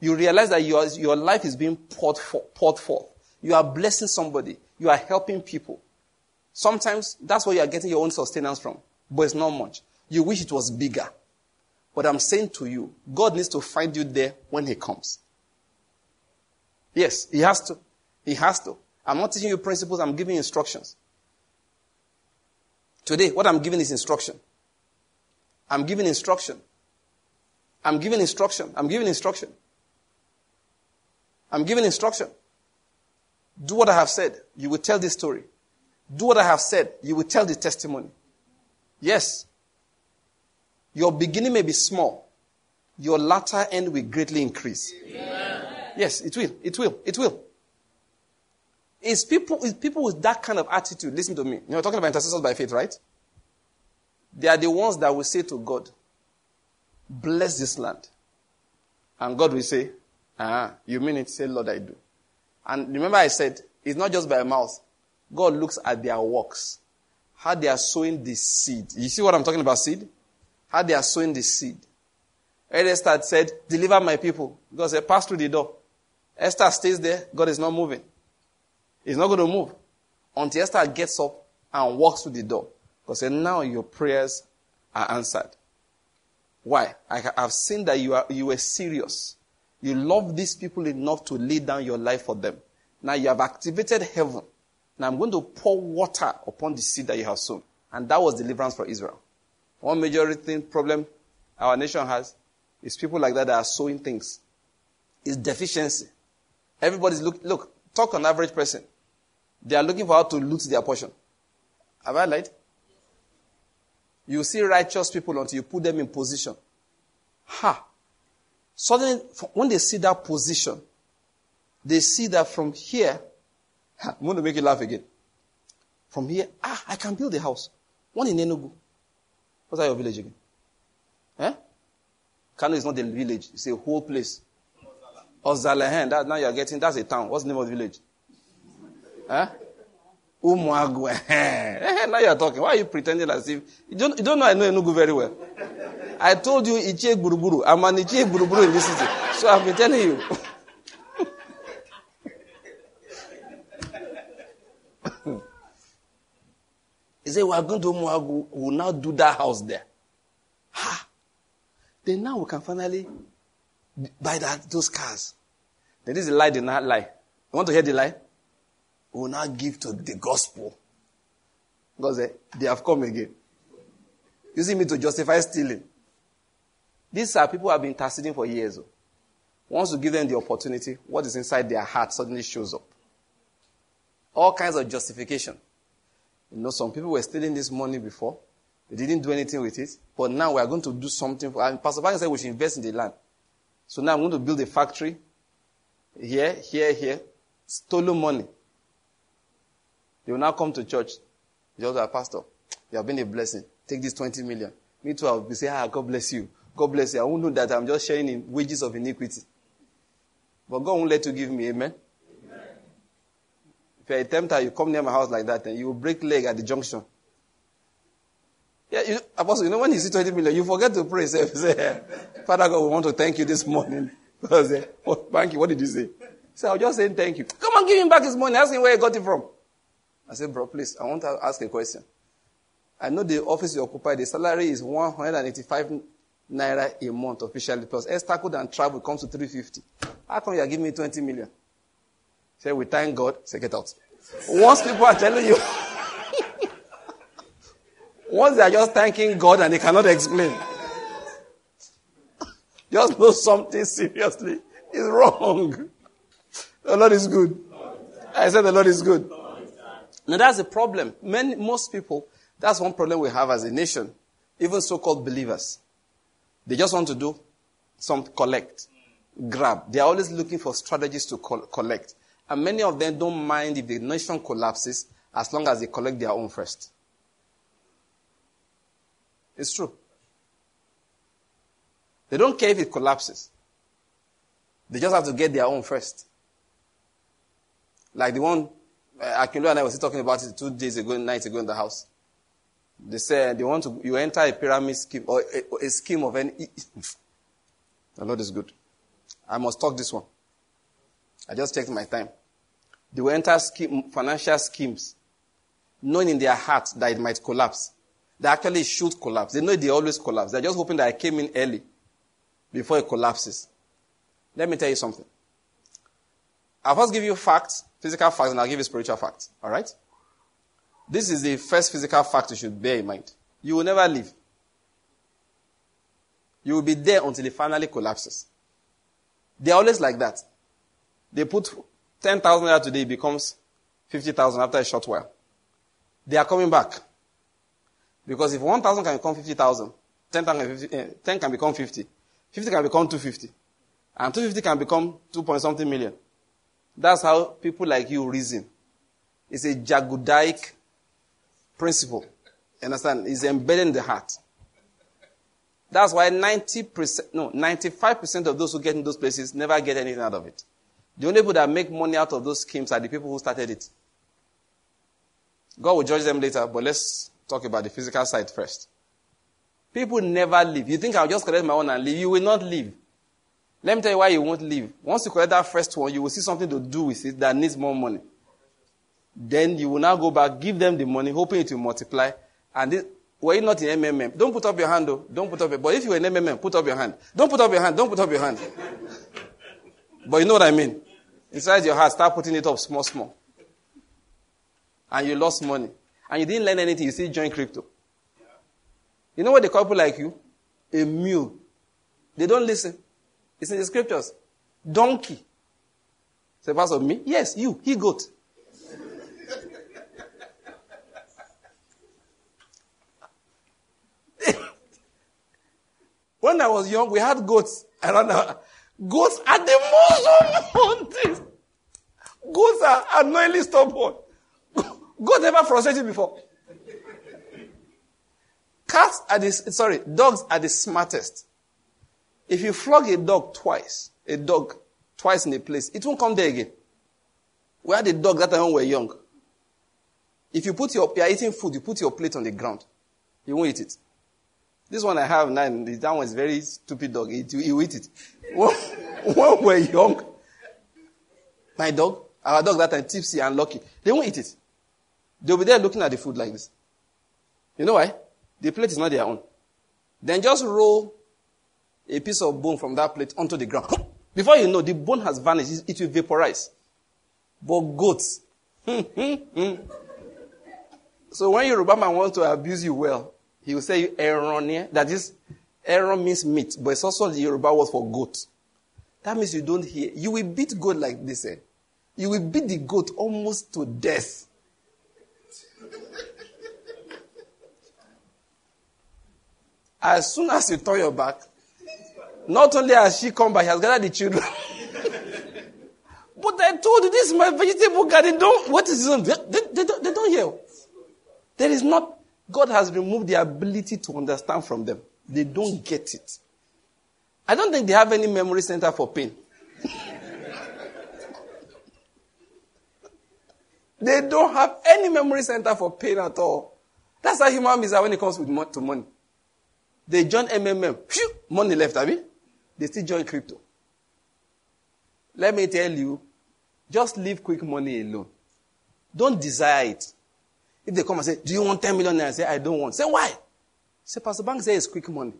You realize that your, your life is being poured, for, poured forth. You are blessing somebody. You are helping people. Sometimes that's where you are getting your own sustenance from, but it's not much. You wish it was bigger. But I'm saying to you, God needs to find you there when He comes. Yes, He has to. He has to. I'm not teaching you principles, I'm giving instructions. Today, what I'm giving is instruction. I'm giving instruction. I'm giving instruction. I'm giving instruction. I'm giving instruction. Do what I have said. You will tell this story. Do what I have said. You will tell the testimony. Yes. Your beginning may be small. Your latter end will greatly increase. Amen. Yes, it will. It will. It will. It's people, it's people with that kind of attitude. Listen to me. You're talking about intercessors by faith, right? They are the ones that will say to God, bless this land. And God will say, ah, you mean it? Say, Lord, I do. And remember I said, it's not just by mouth. God looks at their works. How they are sowing the seed. You see what I'm talking about, seed? How they are sowing the seed. Esther said, deliver my people. God said, pass through the door. Esther stays there. God is not moving. He's not going to move until Esther gets up and walks through the door. Because now your prayers are answered. Why? I have seen that you are you were serious. You love these people enough to lay down your life for them. Now you have activated heaven. Now I'm going to pour water upon the seed that you have sown. And that was deliverance for Israel. One major thing, problem our nation has is people like that that are sowing things. It's deficiency. Everybody's look, look, talk on average person. They are looking for how to loot their portion. Have I lied? You see righteous people until you put them in position. Ha! Suddenly, when they see that position, they see that from here, I'm going to make you laugh again. From here, ah, I can build a house. One in Enugu. What's that your village again? Eh? Kano is not the village, it's a whole place. Ozalahen, that now you're getting, that's a town. What's the name of the village? Huh? Umuagu. now you're talking. Why are you pretending as if you don't, you don't know I know Enugu very well? I told you Ichie Buruburu. I'm an Ichie Buruburu in this city. So I've been telling you. he said, We are going to Umuagu. We will now do that house there. Ha! Then now we can finally buy that, those cars. Then this is a lie, did not lie. You want to hear the lie? We will now give to the gospel. Because they have come again. Using me to justify stealing. These are people who have been interceding for years. Once you give them the opportunity, what is inside their heart suddenly shows up. All kinds of justification. You know, some people were stealing this money before. They didn't do anything with it. But now we are going to do something. For, and Pastor Van said we should invest in the land. So now I'm going to build a factory here, here, here. Stolen money. They will now come to church. Just like, Pastor, you have been a blessing. Take this 20 million. Me too, I'll be saying, ah, God bless you. God bless you. I won't know that I'm just sharing in wages of iniquity. But God won't let you give me, amen? amen. If you're a tempter, you come near my house like that, and you will break leg at the junction. Yeah, you, Apostle, you know when you see 20 million, you forget to pray. Say, say Father God, we want to thank you this morning. say, oh, thank you. What did you say? So I was just saying thank you. Come on, give him back his money. Ask him where he got it from. I said, bro, please, I want to ask a question. I know the office you occupy, the salary is 185 naira a month officially, plus extra and travel comes to 350. How come you are giving me 20 million? Say, we thank God. Say, get out. Once people are telling you, Once they are just thanking God and they cannot explain, just know something seriously is wrong. The Lord is good. I said the Lord is good. Now that's the problem. Many, most people, that's one problem we have as a nation, even so-called believers. They just want to do some collect, grab. They are always looking for strategies to collect. And many of them don't mind if the nation collapses as long as they collect their own first. It's true. They don't care if it collapses. They just have to get their own first. Like the one uh, Akinlo and I was talking about it two days ago, nights ago in the house. They say they want to, you enter a pyramid scheme or a, a scheme of any. the Lord is good. I must talk this one. I just checked my time. They will enter scheme, financial schemes, knowing in their heart that it might collapse. They actually should collapse. They know they always collapse. They're just hoping that I came in early before it collapses. Let me tell you something. I'll first give you facts, physical facts, and I'll give you spiritual facts. All right? This is the first physical fact you should bear in mind. You will never leave. You will be there until it finally collapses. They're always like that. They put 10,000 naira today, it becomes 50,000 after a short while. They are coming back. Because if 1,000 can become 50,000, 10, eh, 10 can become 50, 50 can become 250, and 250 can become 2 point something million. That's how people like you reason. It's a Jagudaic principle. Understand? It's embedded in the heart. That's why 90%, no, 95% of those who get in those places never get anything out of it. The only people that make money out of those schemes are the people who started it. God will judge them later, but let's talk about the physical side first. People never leave. You think I'll just collect my own and leave? You will not leave. Let me tell you why you won't leave. Once you collect that first one, you will see something to do with it that needs more money. Then you will now go back, give them the money, hoping it will multiply. And this, were you not in MMM? Don't put up your hand though. Don't put up your, but if you were in MMM, put up your hand. Don't put up your hand. Don't put up your hand. but you know what I mean. Inside your heart, start putting it up small, small. And you lost money. And you didn't learn anything, you still join crypto. You know what they call people like you? A mule. They don't listen. It's in the scriptures. Donkey. Say, Pastor, of me? Yes, you. He goat. When I was young, we had goats around our, Goats are the most unwanted. Goats are annoyingly stubborn. Goats never frustrated before. Cats are the, sorry, dogs are the smartest. If you flog a dog twice, a dog twice in a place, it won't come there again. We had a dog that time when we were young. If you put your, you are eating food, you put your plate on the ground, he won't eat it. This one I have now, that one is very stupid dog. He, he eat it. When, we're young, my dog, our dog that time, tipsy and lucky, they won't eat it. They'll be there looking at the food like this. You know why? The plate is not their own. Then just roll a piece of bone from that plate onto the ground. Before you know, the bone has vanished. It will vaporize. But goats. Hmm, hmm, hmm. so when Yoruba man wants to abuse you well, he will say eran That is, eran means meat, but it's also the Yoruba word for goat. That means you don't hear. You will beat goat like this. Eh? You will beat the goat almost to death. as soon as you turn your back, not only has she come back, she has gathered the children. but I told you, this is my vegetable garden. Don't, what is this? They, they, they, don't, they don't hear. There is not, God has removed the ability to understand from them. They don't get it. I don't think they have any memory center for pain. they don't have any memory center for pain at all. That's how human beings are when it comes to money. They join MMM. Phew, money left, have you? They still join crypto. Let me tell you, just leave quick money alone. Don't desire it. If they come and say, Do you want 10 million naira? Say, I don't want. Say, why? Say, Pastor Bank says it's quick money.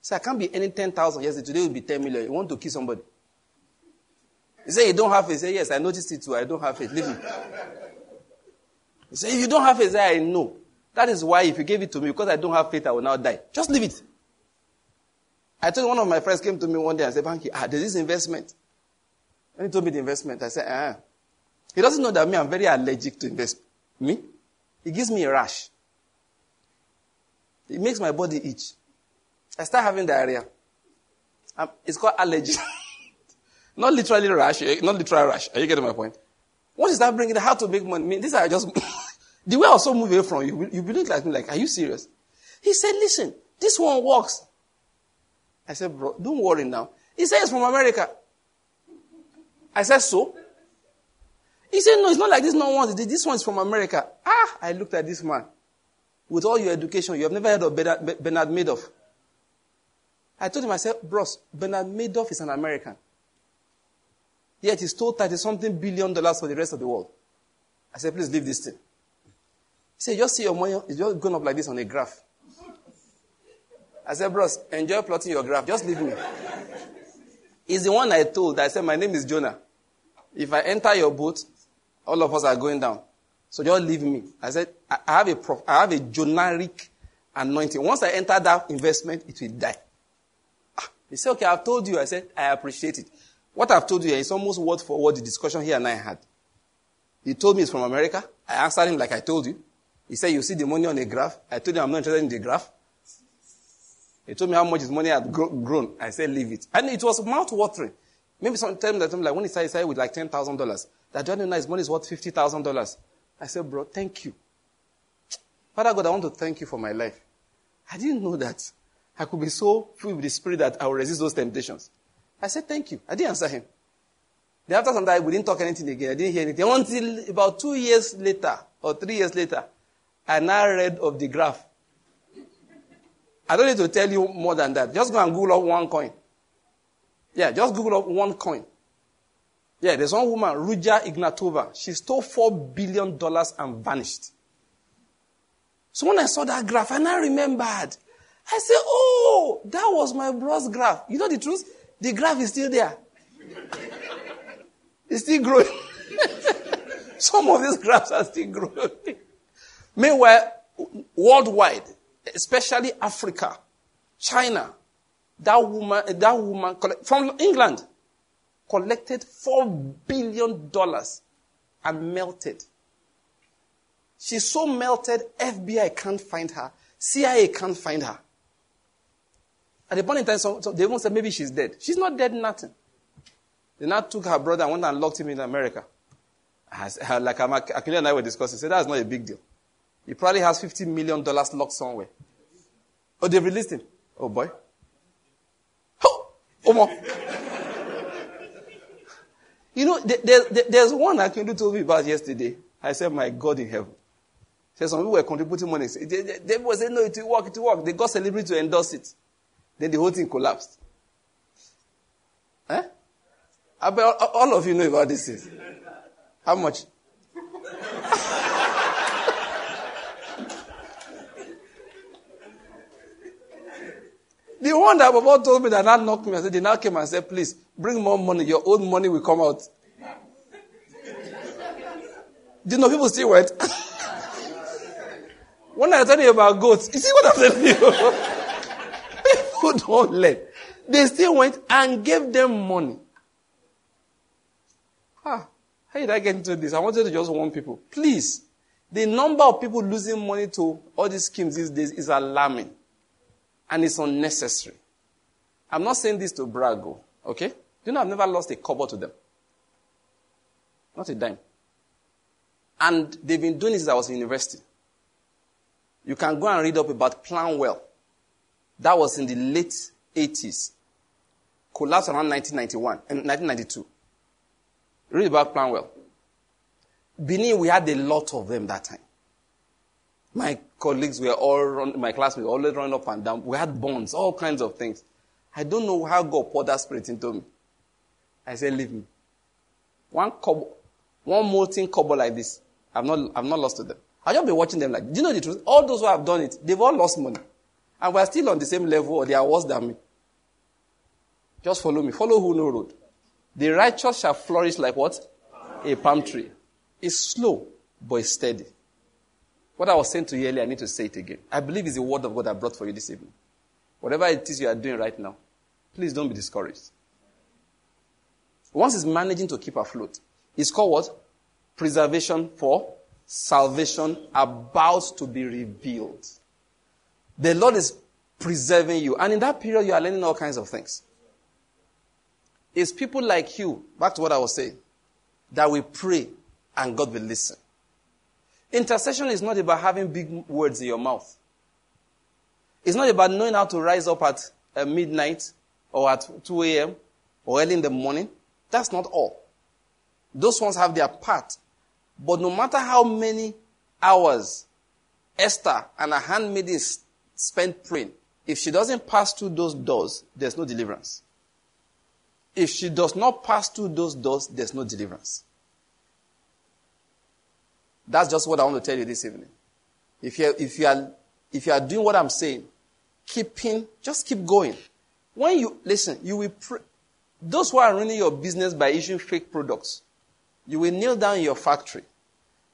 Say, I can't be earning 10,000. Yes, today will be 10 million. You want to kill somebody. He say, You don't have it. Say, Yes, I noticed it too. I don't have it. Leave me. He say, If you don't have it, say, I know. That is why if you gave it to me, because I don't have faith, I will now die. Just leave it. I told one of my friends came to me one day and said, Banky, ah, there's this investment. And he told me the investment, I said, ah. He doesn't know that me, I'm very allergic to investment. Me? It gives me a rash. It makes my body itch. I start having diarrhea. Um, it's called allergy. not literally rash, eh, not literal rash. Are you getting my point? Once you start bringing how to make money, I mean, these are just, the way I also move away from you, you believe like me, like, are you serious? He said, listen, this one works. I said, bro, don't worry now. He it's from America. I said, so? He said, no, it's not like this no one. This one is from America. Ah, I looked at this man. With all your education, you have never heard of Bernard Madoff. I told him, I said, bros, Bernard Madoff is an American. Yet he stole 30 something billion dollars for the rest of the world. I said, please leave this thing. He said, just see your money, it's just going up like this on a graph. I said, bros, enjoy plotting your graph. Just leave me. He's the one I told. I said, my name is Jonah. If I enter your boat, all of us are going down. So just leave me. I said, I have a, prof- I have a Jonaric anointing. Once I enter that investment, it will die. Ah, he said, okay, I've told you. I said, I appreciate it. What I've told you is almost word for word the discussion he and I had. He told me it's from America. I answered him like I told you. He said, you see the money on the graph. I told him I'm not interested in the graph. He told me how much his money had grown. I said, leave it. And it was mouth watering. Maybe sometimes that like when he started, he started with like ten thousand dollars. That do you his money is worth fifty thousand dollars? I said, bro, thank you. Father God, I want to thank you for my life. I didn't know that I could be so filled with the spirit that I will resist those temptations. I said, thank you. I didn't answer him. Then after some time, we didn't talk anything again. I didn't hear anything. Until about two years later, or three years later, I now read of the graph. I don't need to tell you more than that. Just go and Google up OneCoin. Yeah, just Google up OneCoin. Yeah, there's one woman, Ruja Ignatova. She stole four billion dollars and vanished. So when I saw that graph, and I remembered, I said, "Oh, that was my brother's graph." You know the truth? The graph is still there. it's still growing. Some of these graphs are still growing. Meanwhile, worldwide, especially Africa, China, that woman, that woman from England collected four billion dollars and melted. She's so melted, FBI can't find her, CIA can't find her. At the point in time, so, so they even said maybe she's dead. She's not dead, nothing. They now took her brother and went and locked him in America. As, uh, like Akili and I were discussing, said that's not a big deal. He probably has $50 million locked somewhere. Oh, they've released him. Oh boy. Omo. you know, there, there, there's one Akindu told me about yesterday. I said, my God in heaven. Said some people were contributing money. They, they, they were saying, no, it will work, it will work. They got celebrity to endorse it. Then the whole thing collapsed. Eh? all of you know about this. How much? The one that Baba told me that now knocked me, I said, they now came and said, please, bring more money. Your old money will come out. Do you know people still went? when I tell you about goats, you see what I'm telling you? people don't let. They still went and gave them money. Ah, how did I get into this? I wanted to just warn people. Please, the number of people losing money to all these schemes these days is alarming and it's unnecessary. I'm not saying this to brag, oh, okay? You know, I've never lost a cover to them. Not a dime. And they've been doing this since I was in university. You can go and read up about Planwell. That was in the late 80s. Collapsed around 1991 and eh, 1992. Read about Planwell. Benin, we had a lot of them that time. My colleagues were all run, my classmates were always running up and down. We had bonds, all kinds of things. I don't know how God poured that spirit into me. I said, leave me. One couple, one molten couple like this, I've not, I've not lost to them. I'll just be watching them like, do you know the truth? All those who have done it, they've all lost money. And we're still on the same level or they are worse than me. Just follow me. Follow who no road. The righteous shall flourish like what? A palm tree. It's slow, but it's steady. What I was saying to you earlier, I need to say it again. I believe it's the word of God I brought for you this evening. Whatever it is you are doing right now, please don't be discouraged. Once it's managing to keep afloat, it's called what? Preservation for salvation about to be revealed. The Lord is preserving you. And in that period, you are learning all kinds of things. It's people like you, back to what I was saying, that will pray and God will listen. Intercession is not about having big words in your mouth. It's not about knowing how to rise up at uh, midnight or at 2 a.m. or early in the morning. That's not all. Those ones have their part. But no matter how many hours Esther and her handmaidens spent praying, if she doesn't pass through those doors, there's no deliverance. If she does not pass through those doors, there's no deliverance. That's just what I want to tell you this evening. If you if you are if you are doing what I'm saying, keeping just keep going. When you listen, you will pray. Those who are running your business by issuing fake products, you will kneel down in your factory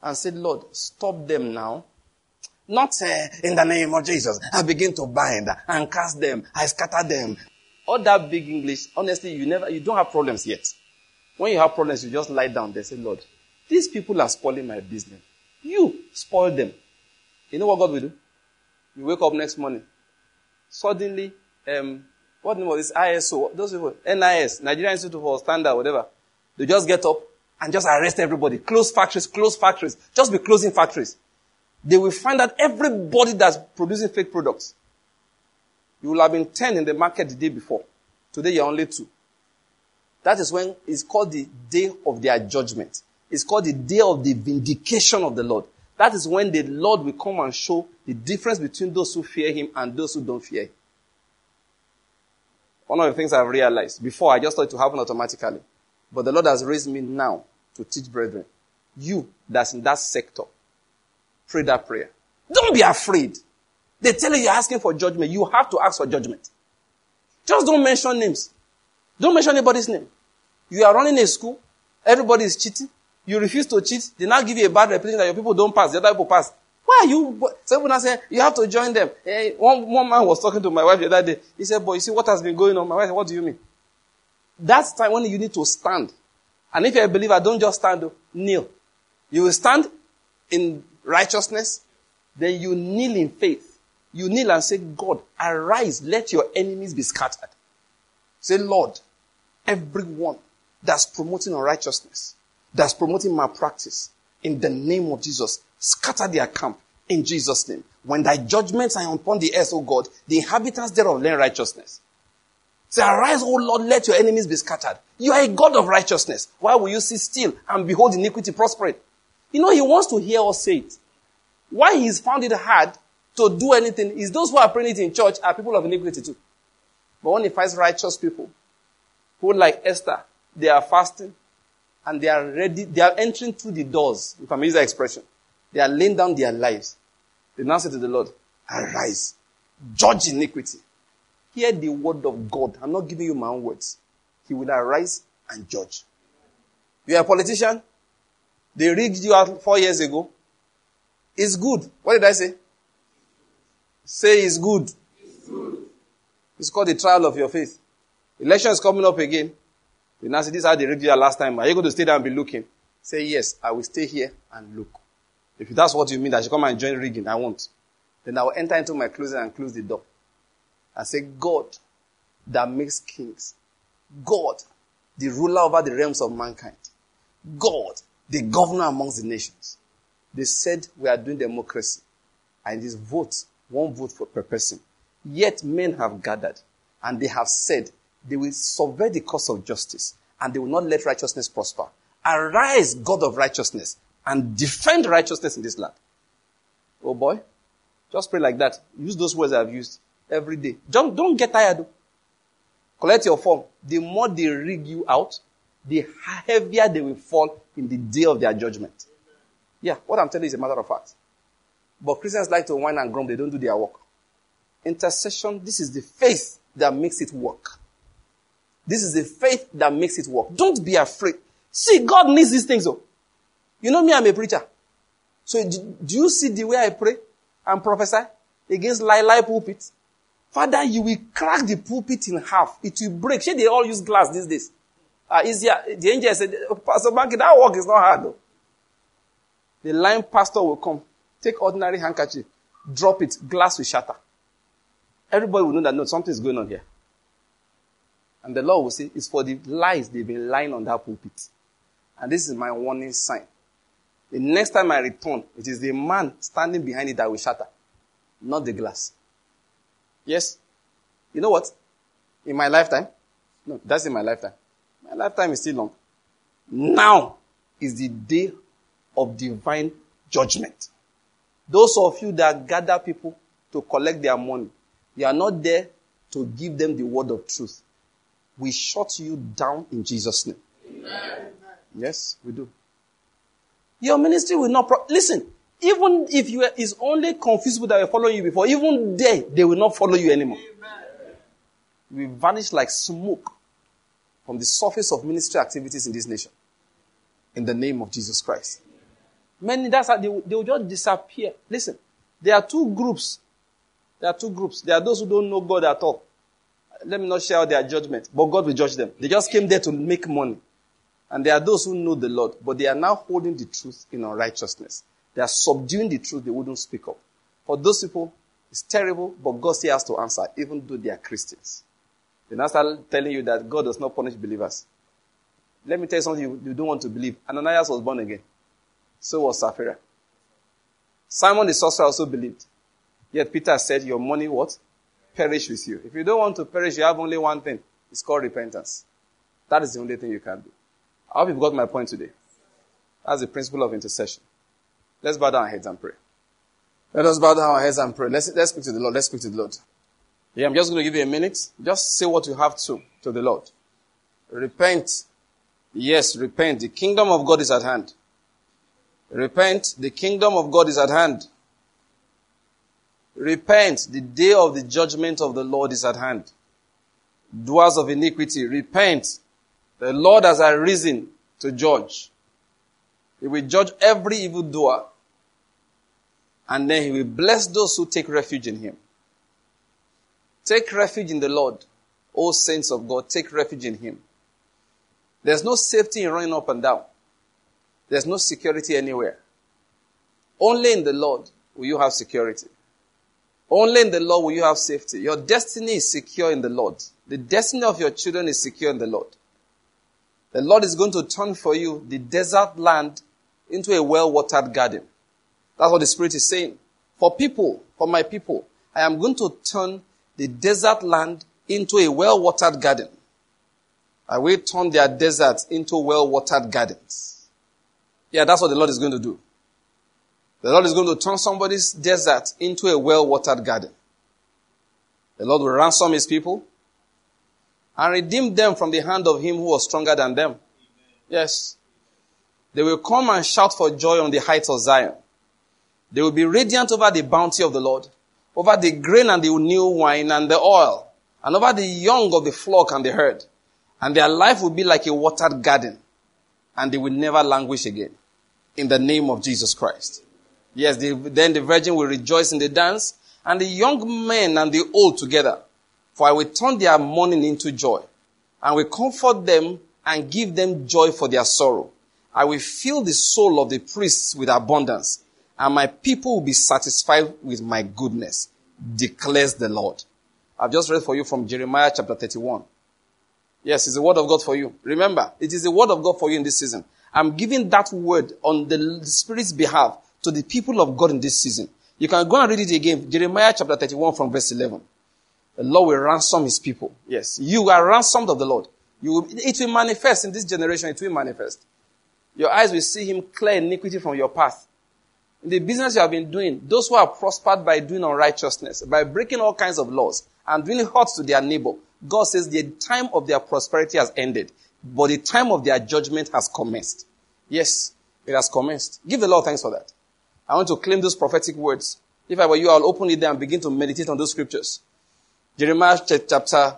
and say, Lord, stop them now. Not uh, in the name of Jesus. I begin to bind and cast them. I scatter them. All that big English, honestly, you never, you don't have problems yet. When you have problems, you just lie down there say, Lord, these people are spoiling my business. You spoil them. You know what God will do? You wake up next morning. Suddenly, um, what name was this? ISO, those people, NIS, Nigerian Institute for Standard, whatever. They just get up and just arrest everybody. Close factories, close factories. Just be closing factories. They will find out everybody that's producing fake products. You will have been 10 in the market the day before. Today you're only two. That is when it's called the day of their judgment. It's called the day of the vindication of the Lord. That is when the Lord will come and show the difference between those who fear Him and those who don't fear Him. One of the things I've realized before, I just thought it to happen automatically. But the Lord has raised me now to teach brethren. You that's in that sector, pray that prayer. Don't be afraid. They tell you you're asking for judgment. You have to ask for judgment. Just don't mention names. Don't mention anybody's name. You are running a school. Everybody is cheating. You refuse to cheat. They now give you a bad reputation that your people don't pass. The other people pass. Why are you? Some people now say you have to join them. Hey, one, one man was talking to my wife the other day. He said, "Boy, you see what has been going on." My wife, said, "What do you mean?" That's time when you need to stand. And if you're a believer, don't just stand. Oh, kneel. You will stand in righteousness. Then you kneel in faith. You kneel and say, God, arise. Let your enemies be scattered. Say, Lord, everyone that's promoting unrighteousness, that's promoting malpractice, in the name of Jesus, scatter their camp in Jesus' name. When thy judgments are upon the earth, O God, the inhabitants thereof learn righteousness. Say, arise, O Lord, let your enemies be scattered. You are a God of righteousness. Why will you sit still and behold iniquity prospering? You know, he wants to hear us say it. Why he's found it hard to do anything is those who are praying it in church are people of iniquity too. But when he finds righteous people, who like Esther, they are fasting, and they are ready, they are entering through the doors, if I may use that expression. They are laying down their lives. They now say to the Lord, arise, judge iniquity. Hear the word of God. I'm not giving you my own words. He will arise and judge. You are a politician. They rigged you out four years ago. It's good. What did I say? Say it's good. It's good. It's called the trial of your faith. Election is coming up again. The now say, this is how they rigged you last time. Are you going to stay there and be looking? Say, yes, I will stay here and look. If that's what you mean, I should come and join rigging. I won't. Then I will enter into my closet and close the door. And say, God that makes kings. God, the ruler over the realms of mankind. God, the governor amongst the nations. They said we are doing democracy. And it is vote, one vote for per person. Yet men have gathered and they have said they will subvert the cause of justice and they will not let righteousness prosper. Arise, God of righteousness, and defend righteousness in this land. Oh boy, just pray like that. Use those words I've used every day. Don't, don't get tired. Collect your form. The more they rig you out, the heavier they will fall in the day of their judgment. Yeah, what I'm telling you is a matter of fact. But Christians like to whine and grumble. They don't do their work. Intercession, this is the faith that makes it work. This is the faith that makes it work. Don't be afraid. See, God needs these things. though. You know me, I'm a preacher. So do you see the way I pray and prophesy against lie lie pulpit? Father, you will crack the pulpit in half. It will break. Should they all use glass these days? Uh, easier. The angel said, Pastor Banky, that work is not hard though. The lying pastor will come, take ordinary handkerchief, drop it, glass will shatter. Everybody will know that no, something is going on here. And the Lord will say, it's for the lies they've been lying on that pulpit. And this is my warning sign. The next time I return, it is the man standing behind it that will shatter, not the glass. Yes? You know what? In my lifetime, no, that's in my lifetime. My lifetime is still long. Now is the day of divine judgment. Those of you that gather people to collect their money, you are not there to give them the word of truth. We shut you down in Jesus' name. Amen. Yes, we do. Your ministry will not, pro- listen, even if you is only confused with that were following you before, even there, they will not follow you anymore. Amen. We vanish like smoke from the surface of ministry activities in this nation. In the name of Jesus Christ. Many, that's how they, they will just disappear. Listen, there are two groups. There are two groups. There are those who don't know God at all. Let me not share their judgment, but God will judge them. They just came there to make money. And there are those who know the Lord, but they are now holding the truth in unrighteousness. They are subduing the truth they wouldn't speak up. For those people, it's terrible, but God still has to answer, even though they are Christians. They now start telling you that God does not punish believers. Let me tell you something you, you don't want to believe. Ananias was born again. So was Sapphira. Simon the sorcerer also believed. Yet Peter said, Your money what? Perish with you. If you don't want to perish, you have only one thing. It's called repentance. That is the only thing you can do. I hope you've got my point today. That's the principle of intercession. Let's bow down our heads and pray. Let us bow down our heads and pray. Let's, let's speak to the Lord. Let's speak to the Lord. Yeah, I'm just going to give you a minute. Just say what you have to to the Lord. Repent. Yes, repent. The kingdom of God is at hand. Repent. The kingdom of God is at hand. Repent. The day of the judgment of the Lord is at hand. Doers of iniquity, repent. The Lord has arisen to judge. He will judge every evil doer. And then he will bless those who take refuge in him. Take refuge in the Lord. O saints of God, take refuge in him. There's no safety in running up and down. There's no security anywhere. Only in the Lord will you have security. Only in the Lord will you have safety. Your destiny is secure in the Lord. The destiny of your children is secure in the Lord. The Lord is going to turn for you the desert land into a well-watered garden. That's what the Spirit is saying. For people, for my people, I am going to turn the desert land into a well-watered garden. I will turn their deserts into well-watered gardens. Yeah, that's what the Lord is going to do. The Lord is going to turn somebody's desert into a well-watered garden. The Lord will ransom his people and redeem them from the hand of him who was stronger than them. Yes. They will come and shout for joy on the heights of Zion. They will be radiant over the bounty of the Lord, over the grain and the new wine and the oil, and over the young of the flock and the herd. And their life will be like a watered garden, and they will never languish again. In the name of Jesus Christ. Yes, the, then the virgin will rejoice in the dance, and the young men and the old together. For I will turn their mourning into joy, and will comfort them and give them joy for their sorrow. I will fill the soul of the priests with abundance, and my people will be satisfied with my goodness, declares the Lord. I've just read for you from Jeremiah chapter 31. Yes, it's the word of God for you. Remember, it is the word of God for you in this season. I'm giving that word on the Spirit's behalf to the people of God in this season. You can go and read it again. Jeremiah chapter 31 from verse 11. The Lord will ransom his people. Yes. You are ransomed of the Lord. You will, it will manifest in this generation. It will manifest. Your eyes will see him clear iniquity from your path. In the business you have been doing, those who have prospered by doing unrighteousness, by breaking all kinds of laws and doing hurt to their neighbor, God says the time of their prosperity has ended, but the time of their judgment has commenced. Yes, it has commenced. Give the Lord thanks for that. I want to claim those prophetic words. If I were you, I'll open it there and begin to meditate on those scriptures. Jeremiah chapter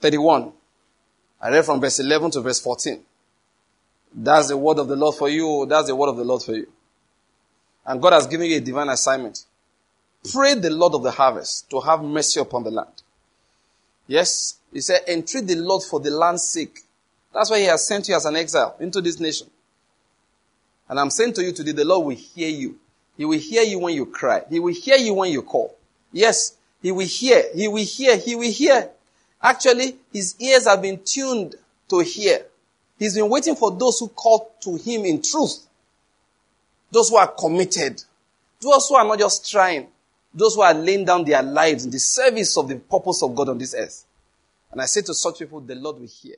31. I read from verse 11 to verse 14. That's the word of the Lord for you. That's the word of the Lord for you. And God has given you a divine assignment. Pray the Lord of the harvest to have mercy upon the land. Yes, he said, entreat the Lord for the land's sake. That's why he has sent you as an exile into this nation. And I'm saying to you today, the Lord will hear you. He will hear you when you cry. He will hear you when you call. Yes, he will hear. He will hear. He will hear. Actually, his ears have been tuned to hear. He's been waiting for those who call to him in truth. Those who are committed. Those who are not just trying. Those who are laying down their lives in the service of the purpose of God on this earth. And I say to such people, the Lord will hear.